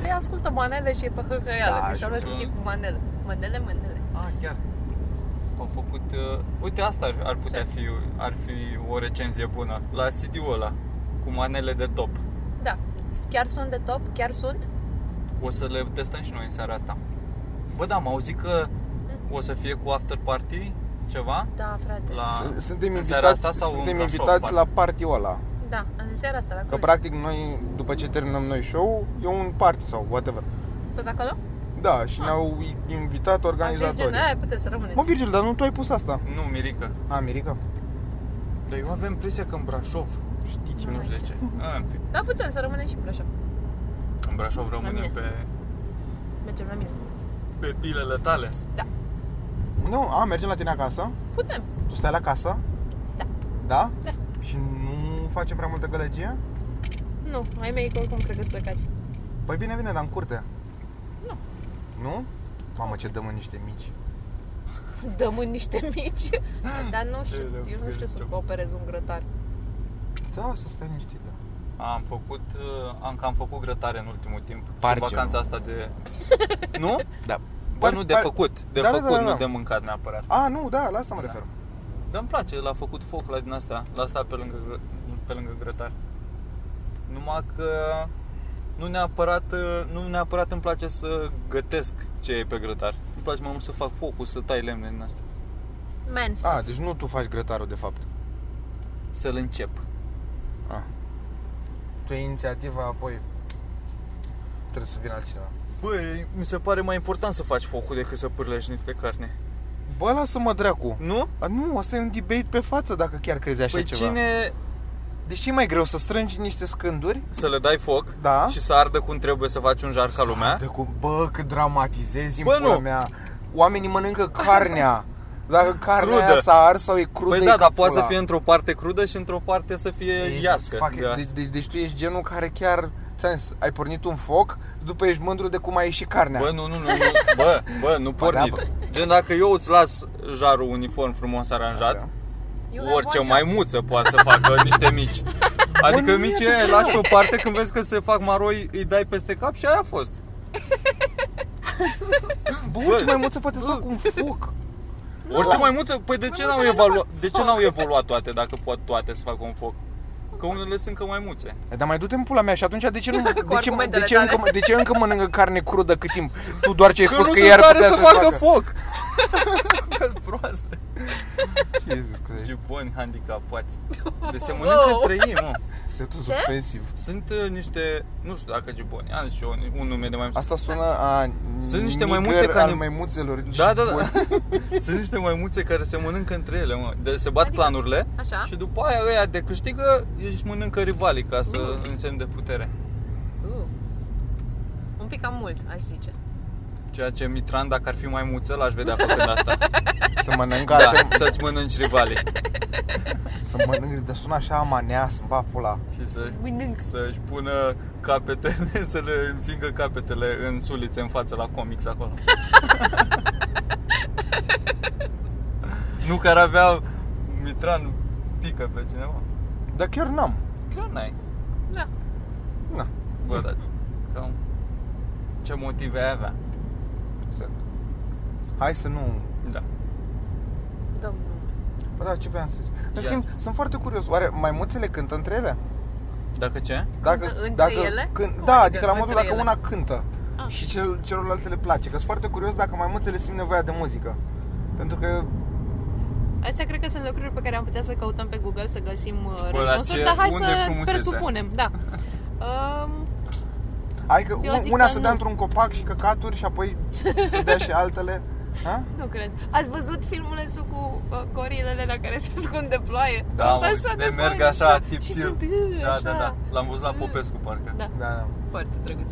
Ei ascultă manele și e pe hăhăială, Da, da, deci și au lăsat sunt- cu manele. Manele, manele. Ah, chiar. Au făcut... Uh, uite, asta ar, ar putea fi, ar fi o recenzie bună. La CD-ul ăla, cu manele de top. Da. Chiar sunt de top? Chiar sunt? O să le testăm și noi în seara asta. Bă, da, am auzit că o să fie cu after party ceva Da, frate. la S- Suntem în seara invitați, asta sau în suntem Brașov, invitați party? la party-ul ăla. Da, în seara asta la Că Cluj. practic noi, după ce terminăm noi show, e un party sau whatever. Tot acolo? Da, și ne-au invitat Am zis gen, organizatorii. aia puteți să rămâneți. Mă, Virgil, dar nu tu ai pus asta. Nu, Mirica. A, Mirica? Dar eu aveam impresia că în Brașov, Știi ce nu știu de ce. A, în fi. Da, putem să rămânem și în Brașov. În Brașov mine. rămânem pe, Mergem la mine. Pe pilele tale. Da. Nu, a, mergem la tine acasă? Putem. Tu stai la casă? Da. Da? Da. Și nu facem prea multă gălăgie? Nu, ai mei că oricum cred că plecați. Păi bine, bine, dar în curte. Nu. Nu? Mamă, ce dăm în niște mici. Dăm în niște mici. Dar nu știu, Ce eu nu știu să ce- operez un grătar. Da, să stai liniștită. Am făcut, uh, am cam făcut grătare în ultimul timp. Parge, și vacanța nu? asta de... nu? Da. Bă, Par- nu de par- făcut, de Da, da, făcut, da, da. nu de mâncat neapărat. A, nu, da, la asta mă refer. Dar îmi place, l-a făcut foc la din asta, la asta pe lângă, gră- pe lângă grătar. Numai că nu neapărat, nu neapărat îmi place să gătesc ce e pe grătar. Îmi place mai mult să fac focul, să tai lemne din asta. Man A, deci nu tu faci grătarul de fapt. Să-l încep. A. Tu iei inițiativa, apoi trebuie să vină altcineva. Băi, mi se pare mai important să faci focul decât să pârlești niște carne. Bă, lasă-mă dracu. Nu? A, nu, asta e un debate pe față dacă chiar crezi așa Păi ceva. cine Deci ce e mai greu, să strângi niște scânduri? să le dai foc Da. și să ardă cum trebuie să faci un jar ca lumea? De cu, bă, cât dramatizezi în Bă, pula nu. mea. Oamenii mănâncă carnea. Dacă carnea Crudă. aia s-a ars sau e crudă, Păi e da, ca dar poate să pula. fie într-o parte crudă și într-o parte să fie Ei, iască. fac- de deci, deci, deci tu ești genul care chiar ți-am zis, ai pornit un foc, după ești mândru de cum a ieșit carnea. Bă, nu, nu, nu, nu. Bă, bă, nu pornit. da, Gen, dacă eu îți las jarul uniform frumos aranjat, Așa. You have orice one maimuță poate să facă niște mici. Adică nu mici e aia îi lași pe o parte când vezi că se fac maroi, îi dai peste cap și aia a fost. Bă, Bă. ce mai mult se poate să fac un foc? Orice maimuță, păi de ce n-au Maimuțele nu evaluat, fac de ce foc. n-au evoluat toate dacă pot toate să facă un foc? Că unele sunt că maimuțe. E, Dar mai du-te în pula mea și atunci de ce, nu, de ce, de argumentele ce, tale. încă, de ce încă mănâncă carne crudă cât timp? Tu doar ce ai Că spus nu că sunt iar stare putea să să facă facă foc. Că proastă. Jesus Christ. Ce buni handicapați. De se mănâncă Wow. între ei, mă. De tot Ce? ofensiv. Sunt uh, niște, nu știu dacă giboni, am zis și eu un nume de mai Asta sună a Sunt niște nigger maimuțe care- al maimuțelor. Da, da, da. Sunt niște maimuțe care se mănâncă între ele, mă. De, se bat Adică- clanurile Așa. și după aia ăia de câștigă își mănâncă rivalii ca să însemn de putere. Uh. Un pic cam mult, aș zice. Ceea ce Mitran, dacă ar fi maimuță, l-aș vedea făcând asta. Să mănâncă Da, alte, să-ți mănânci rivalii să mănâncă, de sună așa amanea, să ba pula. și să, Mănânc. să-și pună capetele, să le înfingă capetele în sulițe în față la comics acolo. nu că ar avea Mitran pică pe cineva. Dar chiar n-am. Chiar n-ai. Da. Na, Bă, dar cam ce motive ai avea? Exact. Hai să nu... Da. Dăm nume. Bă, da, ce vreau să zic? În Ia schimb, zi. sunt foarte curios. Oare maimuțele cântă între ele? Dacă ce? Dacă, între dacă, ele? Când, Cum da, adică adică la modul între dacă ele? una cântă Ah. și cel, celorlalte le place. Că sunt foarte curios dacă maimuțele simt nevoia de muzică. Pentru că Astea cred că sunt lucruri pe care am putea să căutăm pe Google, să găsim uh, dar răspunsuri, ce- dar hai unde e să frumusețea? presupunem. Da. Um, Hai că Eu un- zic una că să dea nu. într-un copac și căcaturi și apoi să dea și altele. Ha? nu cred. Ați văzut filmulețul cu uh, gorilele la care se ascunde ploaie? Da, sunt mă, așa de de merg faine. așa, Da. tip Și stil. sunt uh, Da, așa. da, da. L-am văzut la Popescu, parcă. Da. Da, da. Foarte drăguț.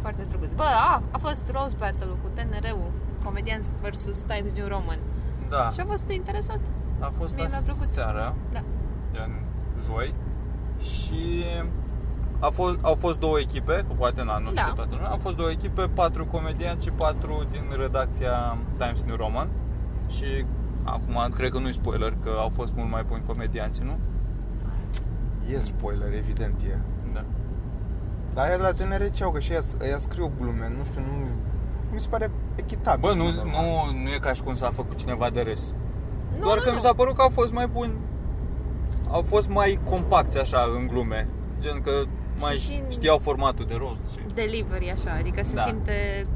Foarte drăguț. Bă, a, a fost Rose Battle-ul cu TNR-ul, Comedians vs. Times New Roman. Da. Și a fost interesant. A fost Mie mi-a plăcut. seara, Da. gen joi, și a fost, au fost două echipe, că poate na, nu știu Da. toată lumea, au fost două echipe, patru comedianți și patru din redacția Times New Roman și acum cred că nu-i spoiler că au fost mult mai buni comedianți, nu? E spoiler, evident e. Da. Dar aia la TNR ce au, că și ea, ea scriu glume, nu știu, nu... Mi se pare echitabil. Bă, nu, normal. nu, nu e ca și cum s-a făcut cineva de râs. Nu, Doar nu, că nu. mi s-a părut că au fost mai buni Au fost mai compacti așa în glume Gen că mai și în- știau formatul de rost și... Delivery, așa, adică se Da. simte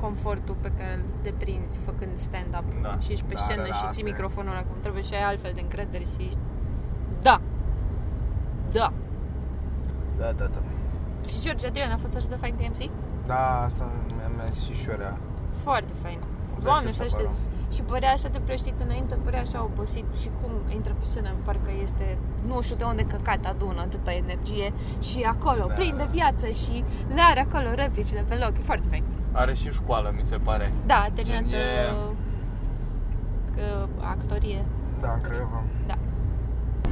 confortul pe care îl deprinzi făcând stand-up Da. și ești pe Da, scenă da, da, și asta ții e. microfonul ăla cum trebuie și ai altfel de încredere și ești... Da! Da! Da, da, da. Și George Adrian a fost așa de fain de MC? Da, asta mi-a, mi-a zis și șorea. Foarte fain. Îți Doamne dai ce ferește. Să Și părea așa de plăștit înainte, părea așa obosit și cum intră pe scenă, parcă este, nu știu de unde căcat adună atâta energie și acolo, Da. plin de viață și le are acolo replicile pe loc, e foarte fain. Are și școală, mi se pare Da, a terminat Gen, e- uh, că actorie. Da, în Craiova. Da.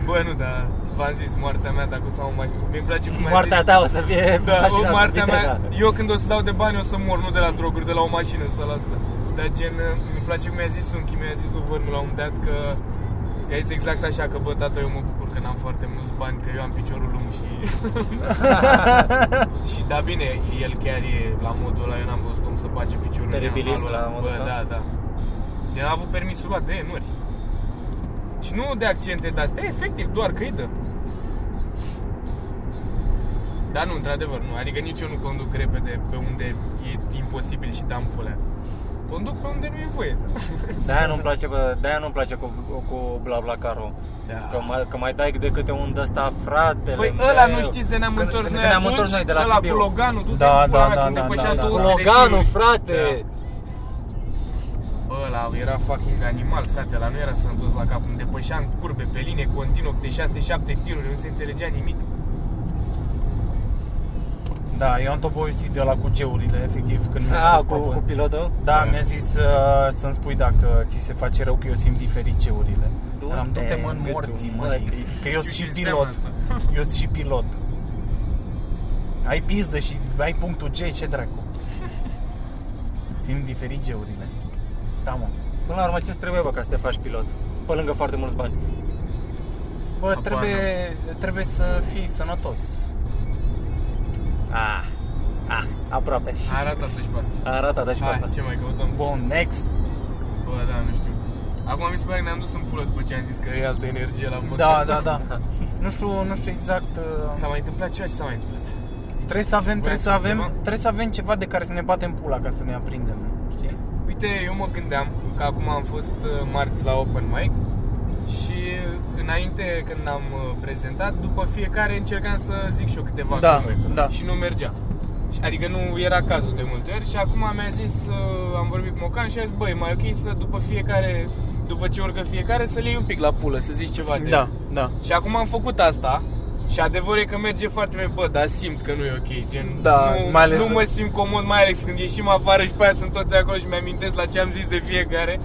Bă, nu, dar v-am zis, moartea mea dacă o să am o mașină. Mi-mi place cum ai Moartea zis. ta o să fie Da, mașina o, cu moartea mea, viteza. eu când o să dau de bani o să mor, nu de la droguri, de la o mașină, 100%. Dar gen, mi place cum mi-a zis unchi, mi-a zis lui Vărnu la un dat că I-a zis exact așa că, bă, tata, eu mă bucur că n-am foarte mulți bani, că eu am piciorul lung și... și da, bine, el chiar e la modul ăla, eu n-am văzut om să bage piciorul în Teribilist halul la ăla. modul Bă, ăsta? da, da. De a avut permisul luat de enuri. Și nu de accente de astea, efectiv, doar că îi dă. Da, nu, într-adevăr, nu. Adică nici eu nu conduc repede pe unde e imposibil și dam pulea. Conduc pe unde nu e voie. De-aia nu-mi place, bă, de-aia nu-mi place cu, cu BlaBlaCar-ul. Da. Că mai, că mai dai de câte un de ăsta, fratele Păi meu. ăla nu știți de ne-am Când- întors când noi ne-am atunci? întors noi de la ăla Sibiu. cu Loganul, tu Da, te da, da, da, când da, depășea da, da. 200 de Loganul, tiruri. frate! Da. Bă, ăla era fucking animal, frate, ăla nu era sănătos la cap, îmi depășea în curbe, pe linie, continuu, de 6-7 tiruri, nu se înțelegea nimic. Da, eu am tot povestit de la cu geurile, efectiv, când mi-a A, spus cu, papă. cu pilotul? Da, mi-a zis uh, să-mi spui dacă ți se face rău că eu simt diferit geurile. Du-te Am du-te mă în în morții, gâtul mă, mătii. că eu Știu sunt ce și înseamnă pilot. asta. Eu sunt și pilot. Ai pizdă și ai punctul G, ce dracu. Simt diferit geurile. Da, mă. Până la urmă, ce trebuie, bă, ca să te faci pilot? Pe lângă foarte mulți bani. Bă, Habar trebuie, trebuie să fii sănătos. Ah, ah, aproape. A arătat și pe asta. A arătat și pe Hai, asta. ce mai căutăm? Bun, next. Bă, da, nu știu. Acum mi se pare că ne-am dus în pulă după ce am zis că e altă energie la Da, podcast. da, da. Nu știu, nu știu exact. uh, S-a mai întâmplat ceva? Ce s-a mai întâmplat? Trebuie să avem, trebuie să Voiați avem, ceva? trebuie să avem ceva de care să ne batem pula ca să ne aprindem. Știi? Uite, eu mă gândeam că acum am fost uh, marți la open mic și înainte când am uh, prezentat, după fiecare încercam să zic și eu câteva Da, glume. da. Și nu mergea. Și- Adică nu era cazul de multe ori și acum mi-a zis, uh, am vorbit cu Mocan și a zis, băi, mai ok să după fiecare, după ce urcă fiecare, să le iei un pic la pulă, să zici ceva de Da, da. Și acum am făcut asta și adevărul e că merge foarte bine, bă, dar simt că nu e ok, gen, Da, nu, mai ales- nu mă simt comod, mai ales când ieșim afară și pe aia sunt toți acolo și mi-amintesc la ce am zis de fiecare.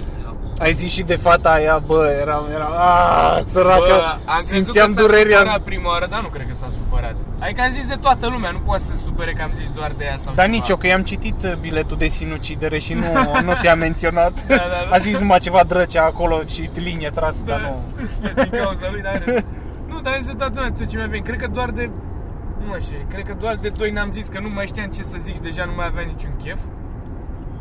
Ai zis și de fata aia, bă, era, era, aaa, săracă, Bă, am crezut simțeam că s-a durerea. supărat prima oară, dar nu cred că s-a supărat. Adică am zis de toată lumea, nu poate să se supere că am zis doar de ea sau Dar ceva. nici eu, că i-am citit uh, biletul de sinucidere și nu, nu te-a menționat. Da, da, da. A zis numai ceva drăcea acolo și linie trasă, dar nu. Din cauza lui, dar Nu, dar am zis de toată lumea tot ce mi-a venit. Cred că doar de... Nu mai știu, cred că doar de doi n-am zis că nu mai știam ce să zic, deja nu mai avea niciun chef.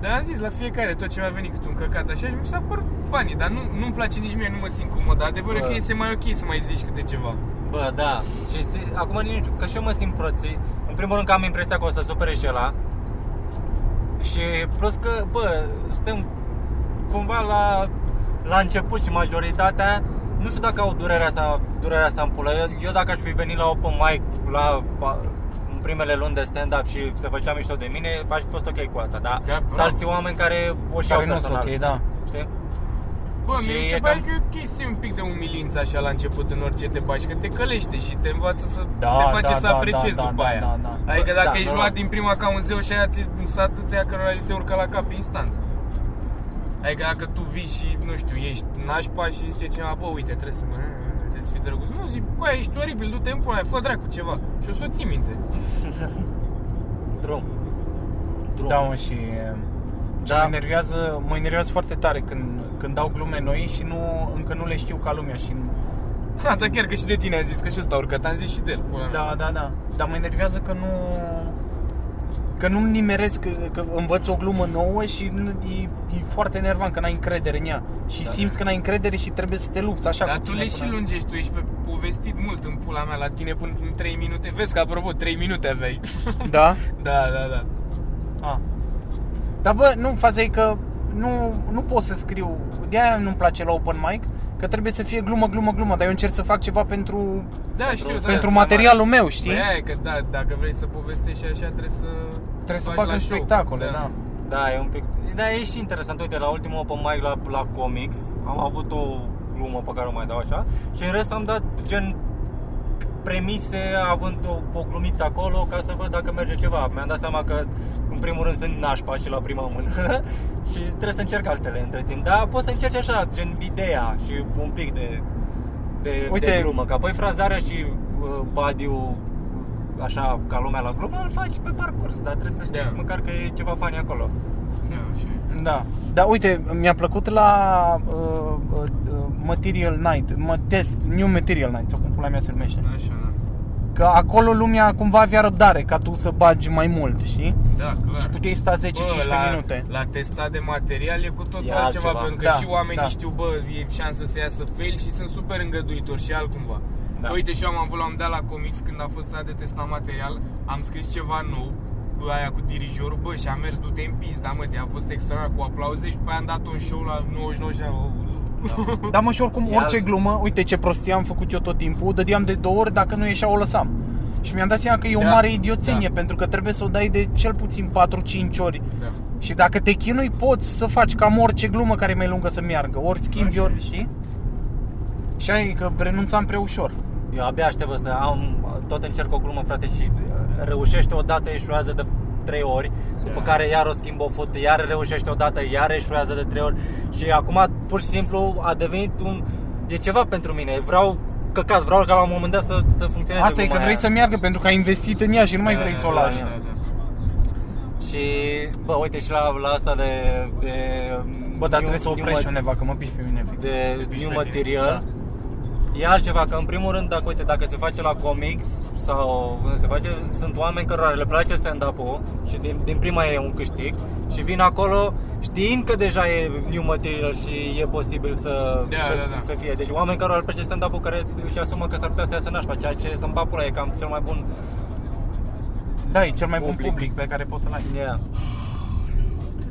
Dar am zis la fiecare tot ce mi-a venit câte un căcat așa și mi s-a părut funny, dar nu, nu-mi place nici mie, nu mă simt comod. Dar adevărul e Bă. că este mai ok să mai zici câte ceva. Bă, da. Și zi- acum nici, că și eu mă simt proții. În primul rând că am impresia că o să supere și ăla. Și plus că, bă, suntem cumva la, la început și majoritatea nu știu dacă au durerea asta, durerea asta în pulă. Eu, eu dacă aș fi venit la open mic la pa- în primele luni de stand-up și se făcea mișto de mine, aș fi fost ok cu asta, dar Da, sunt bravo. alții oameni care o și Care au nu sunt personal. ok, da. Știi? Bă, Și mi se e pare cam- că e o chestie un pic de umilință așa la început în orice te bași, că te călește și te învață să Da, te face da, să da, apreciezi da, după da, aia. da, da. Adică dacă Da, ești da, luat da. din prima ca un zeu și aia ți sunt atâția cărora li se urcă la cap instant. Adică dacă tu vii și, nu știu, ești nașpa și zice cineva, bă, uite, trebuie să mă, trebuie să fii drăguț. Nu, zic, bă, ești oribil, du-te în pula mea, fă dracu ceva. Și o să o ții minte. Drum. Drum. Da, mă, și Da. da. mă, enervează, mă enervează foarte tare când, când dau glume noi și nu, încă nu le știu ca lumea și nu... Ha, dar chiar că și de tine am zis, că și ăsta a urcat, am zis și de el. pula mea. Da, da, da. Dar mă enervează că nu... Că nu-mi nimeresc, că, că învăț o glumă nouă și nu- e, e foarte enervant că n-ai încredere în ea. Și da. simți că n-ai încredere și trebuie să te lupți așa Dar cu tu tine le și până- lungești, tu ești pe povestit mult în pula mea la tine până în 3 minute. Vezi că, apropo, 3 minute aveai. Da? da, da, da. Ah. Dar bă, nu, faza e că nu, nu pot să scriu, de-aia nu-mi place la open mic, că trebuie să fie glumă, glumă, glumă, dar eu încerc să fac ceva pentru, Da, știu, da. pentru da, materialul meu, știi? Păi aia e că, da, dacă vrei să povestești așa, trebuie să Trebuie să faci fac la în show. spectacole, da. Da, e un pic... Da, e și interesant. Uite, la ultimul open mic la, la comics am avut o glumă pe care o mai dau așa și în rest am dat gen premise având o, o glumiță acolo ca să văd dacă merge ceva. Mi-am dat seama că în primul rând sunt nașpa și la prima mână și trebuie să încerc altele între timp. Dar poți să încerci așa, gen ideea și un pic de, de, Uite- de glumă. Că apoi frazarea și uh, body așa ca lumea la glumă îl faci pe parcurs, dar trebuie să știi Da. măcar că e ceva funny acolo. Da, și... Da. Dar uite, mi-a plăcut la uh, uh, uh, Material Night, mă, test, New Material Night, sau cum pula mea se numește. Așa, da. Că acolo lumea cumva avea răbdare ca tu să bagi mai mult, știi? Da, clar. Și puteai sta 10-15 la, minute. La testat de material e cu totul E altceva, altceva. pentru că Da, și oamenii da. știu, bă, e șansă să iasă fail și sunt super îngăduitori și altcumva. Da. Da. Uite și eu am avut la un dat la comics când a fost ăla de testat material, am scris ceva nou cu aia cu dirijorul, bă, și am mers du-te în pista, mă, a fost extraordinar cu aplauze și după aia am dat un show la 99 și am... Da, mă, și oricum, E orice alt- glumă, uite ce prostie am făcut eu tot timpul, dădeam de două ori, dacă nu ieșea o lăsam. Și mi-am dat seama că e o Da, mare idioțenie, da. pentru că trebuie să o dai de cel puțin 4-5 ori. Da. Și dacă te chinui, poți să faci cam orice glumă care e mai lungă să meargă. Ori schimbi, Așa ori, știi? Și ai că renunțam prea ușor. Eu abia aștept să am, tot încerc o glumă, frate, și uh, reușește o dată, eșuează de trei ori, după Da. care iar o schimbă o fut, iar reușește o dată, iar eșuează de trei ori și acum pur și simplu a devenit un, e ceva pentru mine, vreau căcat, vreau ca la un moment dat să, să funcționeze Asta e că gluma vrei aia. să meargă pentru că ai investit în ea și nu mai Da, vrei să o da, lași. da, da. Și, bă, uite și la, la asta de, de Bă, dar new- trebuie să new oprești ma- undeva, că mă piși pe mine. efectiv. de Piși new pe tine. Material E altceva, că în primul rând, dacă, uite, dacă se face la comics sau unde se face, sunt oameni cărora le place stand-up-ul și din, din prima e un câștig și vin acolo știind că deja e new material și e posibil să, Da, să, da, da. să fie. Deci oameni cărora le place stand-up-ul care își asumă că s-ar putea să iasă nașpa, ceea ce să-mi papura e cam cel mai bun. Da, e cel mai bun Public. public pe care poți să-l ai. Yeah.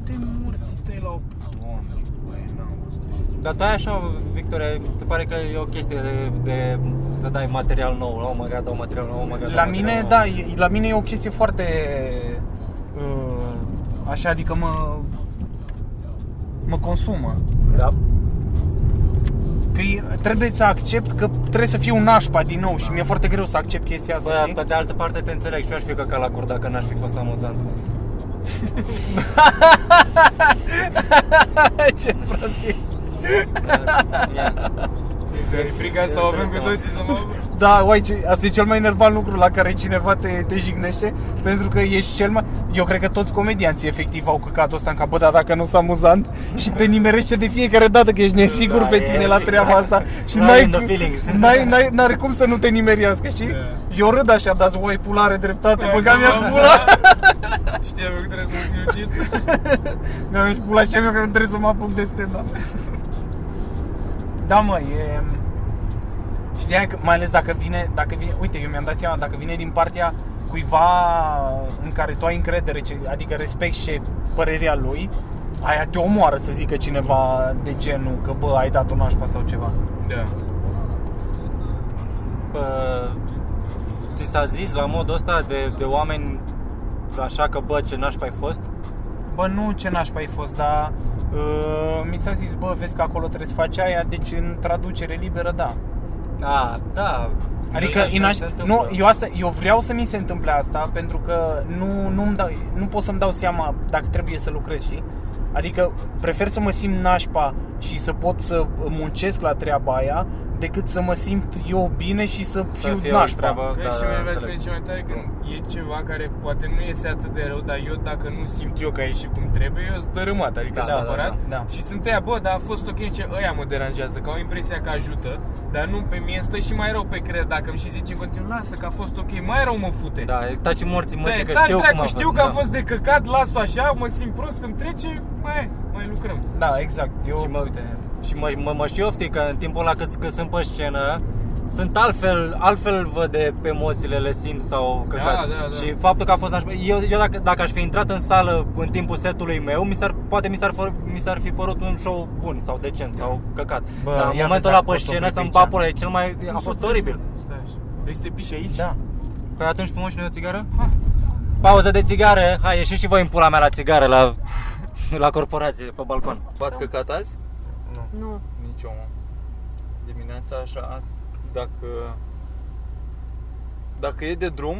De morții tăi la o... Doamne, băi, n-am văzut. Dar tu ai așa, Victoria, se pare că e o chestie de, de să dai material nou, oh my god, dau material nou, oh my god, La dau mine, material nou. da, e- la mine e o chestie foarte uh, așa, adică mă mă consumă. Da. Că e- trebuie să accept că trebuie să fiu nașpa din nou și mi-e foarte greu să accept chestia asta, Bă, știi? pe de altă parte te înțeleg și eu aș fi căcat la cur dacă n-aș fi fost amuzant. Ce prostie. Ia. E frica asta o avem cu toții să mă... Da, uai, ce, asta e cel mai enervant lucru la care cineva te, te jignește Pentru că ești cel mai... Eu cred că toți comedianții efectiv au căcatul ăsta în cap Bă, dar dacă nu sunt amuzant Și te nimerește de fiecare dată că ești nesigur Da, pe e tine la treaba exact. asta Și Right n-ai, in the feelings. n-ai, n-ai, n-are cum să nu te nimerească, știi? Da. Eu râd așa, dar uai, pula are dreptate, Da, băga mi-aș da, pula Știam eu că trebuie să mă sinucid. Mi-aș pula și eu că nu trebuie să mă apuc de stand Da, mă, e... Știai că, mai ales dacă vine, dacă vine, uite, eu mi-am dat seama, dacă vine din partea cuiva în care tu ai încredere, ce- adică respecti și părerea lui, aia te omoară să zică cineva de genul că bă, ai dat o nașpa sau ceva. Da. Bă, ți s-a zis la modul ăsta de, de oameni așa că bă, ce nașpa ai fost? Bă, nu ce nașpa ai fost, dar uh, mi s-a zis, bă, vezi că acolo trebuie să faci aia, deci în traducere liberă, da. A, da. Adică Așa inaș... se întâmplă. nu, eu, asta, eu vreau să mi se întâmple asta pentru că nu, nu, dau, nu pot să-mi dau seama dacă trebuie să lucrez, știi? Adică prefer să mă simt nașpa și să pot să muncesc la treaba aia decât să mă simt eu bine și să, Să fiu fie o nașpa. treabă- Că Da, și da, mi-a înțeleg. spune ce mai tare când e ceva care poate nu iese atât de rău, dar eu dacă nu simt eu că a ieșit cum trebuie, eu sunt dărâmat, adică Da, da, da, supărat. da, da. Și sunt aia, bă, dar a fost ok, ce ăia mă deranjează, că au impresia că ajută, dar nu pe mine stă și mai rău pe creier dacă îmi și zice în continuu, lasă că a fost ok, mai rău mă fute. Da, e taci morții Da, mătii, e că taci, știu dracu, cum a știu fost. că a da. fost de căcat, las-o așa, mă simt prost, îmi trece, mai, mai lucrăm. Da, exact. Eu, Și mă, uite, și mă, mă, mă și ofti că în timpul ăla cât, cât sunt pe scenă sunt altfel, altfel văd de pe emoțiile le simt sau căcat. Da, da, da. Și faptul că a fost nașpa, eu, eu dacă, dacă aș fi intrat în sală în timpul setului meu, mi s-ar, poate mi s-ar, fă- mi s-ar fi părut un show bun sau decent sau căcat. Bă, Dar în ia momentul vezi, ăla a pe fost scenă oprit să-mi aici. papura, e cel mai, a Nu fost s-o oribil. Stai așa. Vrei să te piși aici? da. Păi atunci fumăm și noi o țigară? Pauză de țigară, hai ieșiți și voi în pula mea la țigară, la, la corporație, pe balcon. V-ați căcat azi? Nu. Nici eu, mă. Dimineața așa, dacă... Dacă e de drum,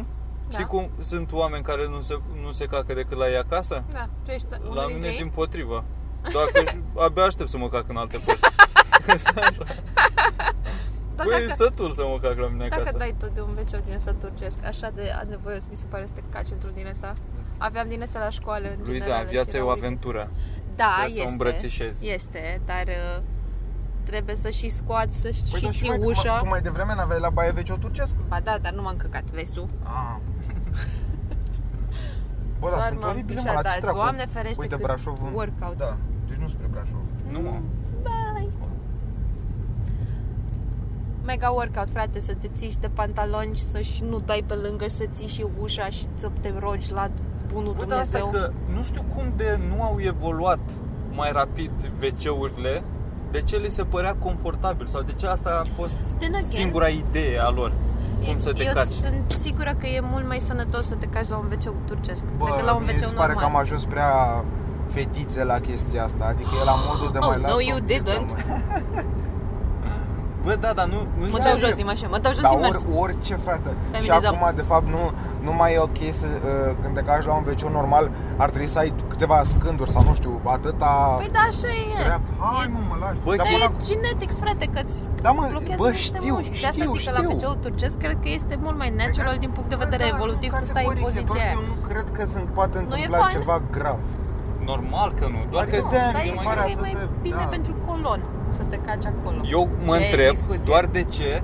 Da. știi cum sunt oameni care nu se, nu se cacă decât la ei acasă? Da, tu ești unul La dintre mine ei? din potrivă. Dacă abia aștept să mă cac în alte părți. Așa. Dar Băi, e dacă, sătul să mă cac la mine dacă acasă. dai tot de un wc din ăsta turcesc, așa de nevoios mi se pare să te caci într-un din ăsta. Aveam din astea la școală. în Luiza, general, viața și e o erau- aventură. Da, Trebuie să o este. îmbrățișezi. Este, dar uh, trebuie să și scoați, să și Păi, dar ții mai, ușa. Tu mai devreme n-aveai la Baie Veche o turcesc? Ba da, dar nu m-am căcat, vezi tu? Ah. Bă, dar Doar sunt m-am oribile, mă, pișat, la dar ce dracu? Doamne ferește Uite, cât Brașov în- workout. Da, deci nu spre Brașov. Nu, mă. Bye. Mega workout, frate, să te ții și de pantaloni și să-și nu dai pe lângă, să ții și ușa și să te rogi la bunul Bă, dar asta Dumnezeu. că nu știu cum de nu au evoluat mai rapid WC-urile, de ce li se părea confortabil sau de ce asta a fost Then again, singura idee a lor. Cum să te Eu caci. sunt sigură că e mult mai sănătos să te caci la un wc turcesc Bă, decât la un mie wc mi se pare că am normal. ajuns prea fetițe la chestia asta, adică e la modul de Oh, mai no, las you didn't. Bă, da, dar nu, nu Mă știu dau Serios. jos, imagine, mă dau jos Dar și mers. ori, orice, frate. Și Feminizăm. acum, de fapt, nu, nu mai e ok să, uh, când te caci la un wc normal, ar trebui să ai câteva scânduri sau nu știu, atâta Păi da, așa e. dreapta. Hai, E- mă, mă lași. Bă, Dar Dar până e genetics, frate, că-ți Da, mă, blochează bă, niște știu, mușchi. De asta știu, zic că la știu. wc turcesc cred că este mult mai natural din punct de vedere Bă, da, evolutiv nu să stai în categoric, poziția doar aia. Eu nu cred că se poate Nu e întâmpla fain? ceva grav. Normal că nu, doar Adică că de-aia Dar mi eu se cred pare că e atât mai de- bine da. pentru colon să te caci acolo. eu mă Ce întreb discuție. doar de ce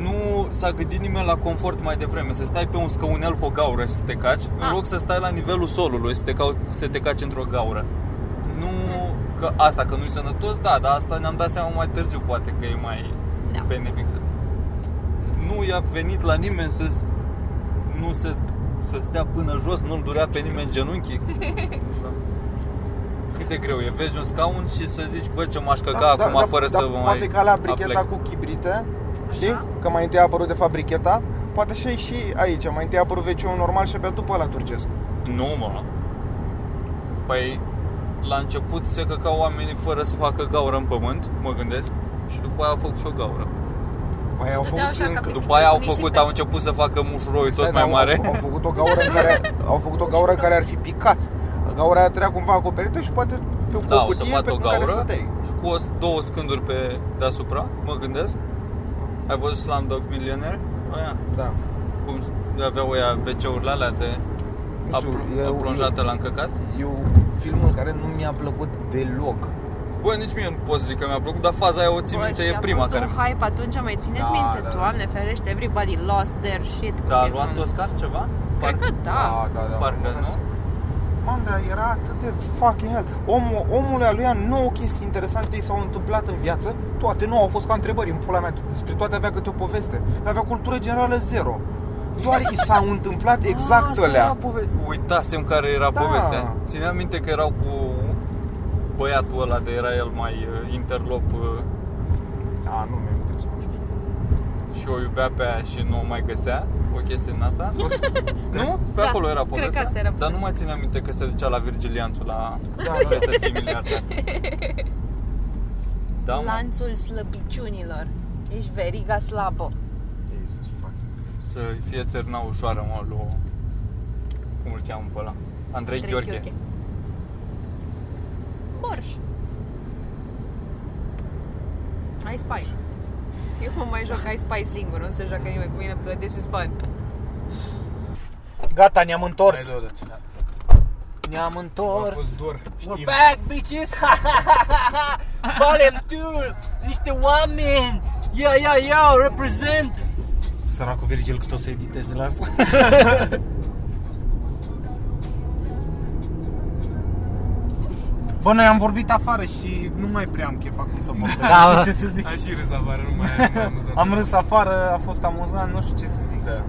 nu s-a gândit nimeni la confort mai devreme, să stai pe un scăunel cu o gaură și să te caci, în Ah. loc să stai la nivelul solului, să te, cau- să te caci într-o gaură. Nu că asta, că nu-i sănătos, da, dar asta ne-am dat seama mai târziu, poate că e mai Da. benefic să... Nu i-a venit la nimeni să nu se, să stea până jos, nu-l durea pe nimeni genunchii. Cât de greu e, vezi un scaun și să zici, bă, ce m-aș căca acum fără să mă mai Poate ca la bricheta aplec. cu chibrite, știi? Așa. Că mai întâi a apărut de fapt bricheta, poate și și aici, mai întâi a apărut wc normal și abia după la turcesc. Nu, mă. Păi, la început se căcau oamenii fără să facă gaură în pământ, mă gândesc, și după aia au făcut și o gaură. Păi au Dădeau făcut așa ca încă... pisici. După aia au cu nisipe. făcut, au început să facă mușuroi tot Stai, mai dar mare. Au, au, făcut o gaură în care, au făcut o gaură în care ar fi picat. Gaura aia trebuia cumva acoperită și poate pe Da, o o să cutie bat pe o care gaură stăteai. și cu o, două scânduri pe deasupra, mă gândesc. Ai văzut Slumdog Millionaire? Aia, Da. cum aveau ăia WC-urile alea de Nu știu, apl- eu- plonjată la încăcat? E un filmul care nu mi-a plăcut deloc. Bă, nici mie nu pot să zic că mi-a plăcut, dar faza aia o țin Bă, minte, și e a prima fost care... un hype atunci, mai țineți Da, minte? da, da. Doamne ferește, everybody lost their shit cu Da, a filmul luat ăla. Oscar ceva? Cred că da. da, da. Parcă, mă, nu? Man, dar era atât de fucking hell. Omul, omul lui nouă chestii interesante i s-au întâmplat în viață, toate nu au fost ca întrebări în pula mea, despre toate avea câte o poveste. Avea cultură generală zero. Doar i s-au întâmplat exact Asta alea. era pove- Uitasem care era Da. povestea. Țineam minte că erau cu băiatul ăla de era el mai uh, interlop uh, A, nu mi-am interes, nu știu. și o iubea pe aia și nu o mai găsea. O chestie în asta? nu? Pe Da, acolo era cred că povestea. asta era Dar nu povestea. mai țineam minte că se ducea la Virgilianțu la Da, Vrei să fii miliardar. Da, mă. Lanțul slăbiciunilor. Ești veriga slabă. Jesus fucking. Să fie țărna ușoară, mă, lui... Cum îl cheamă pe ăla? Andrei, Andrei Gheorghe. Gheorghe. Borș. I Spy. Eu mă mai joc I Spy singur, nu se joacă nimeni cu mine, but this is fun. Gata, ne-am întors. Hai, dă-o, Ne-am A întors. fost dor, știm. back, bitches! Valem tu! Niște oameni! Ia, ia, ia, represent! Săracul Virgil cât o să editeze la asta. Bă, noi am vorbit afară și nu mai prea am chef acum să vorbesc. Da, Nu da. știu ce să zic. Ai și râs afară, nu mai, nu mai amuzant. Am râs afară, a fost amuzant, nu știu ce să zic. Da.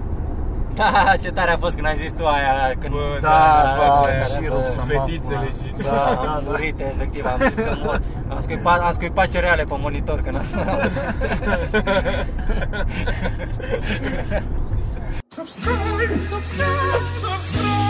Da, ce tare a fost când ai zis tu aia când... Bă, Da, da, da, fața aia, și bă, rup să-mi fetițele bag, și... Da, Da, da, lurite, efectiv, am zis că mor. Am scuipat, am scuipat cereale pe monitor, că n-am... Subscribe, subscribe, subscribe.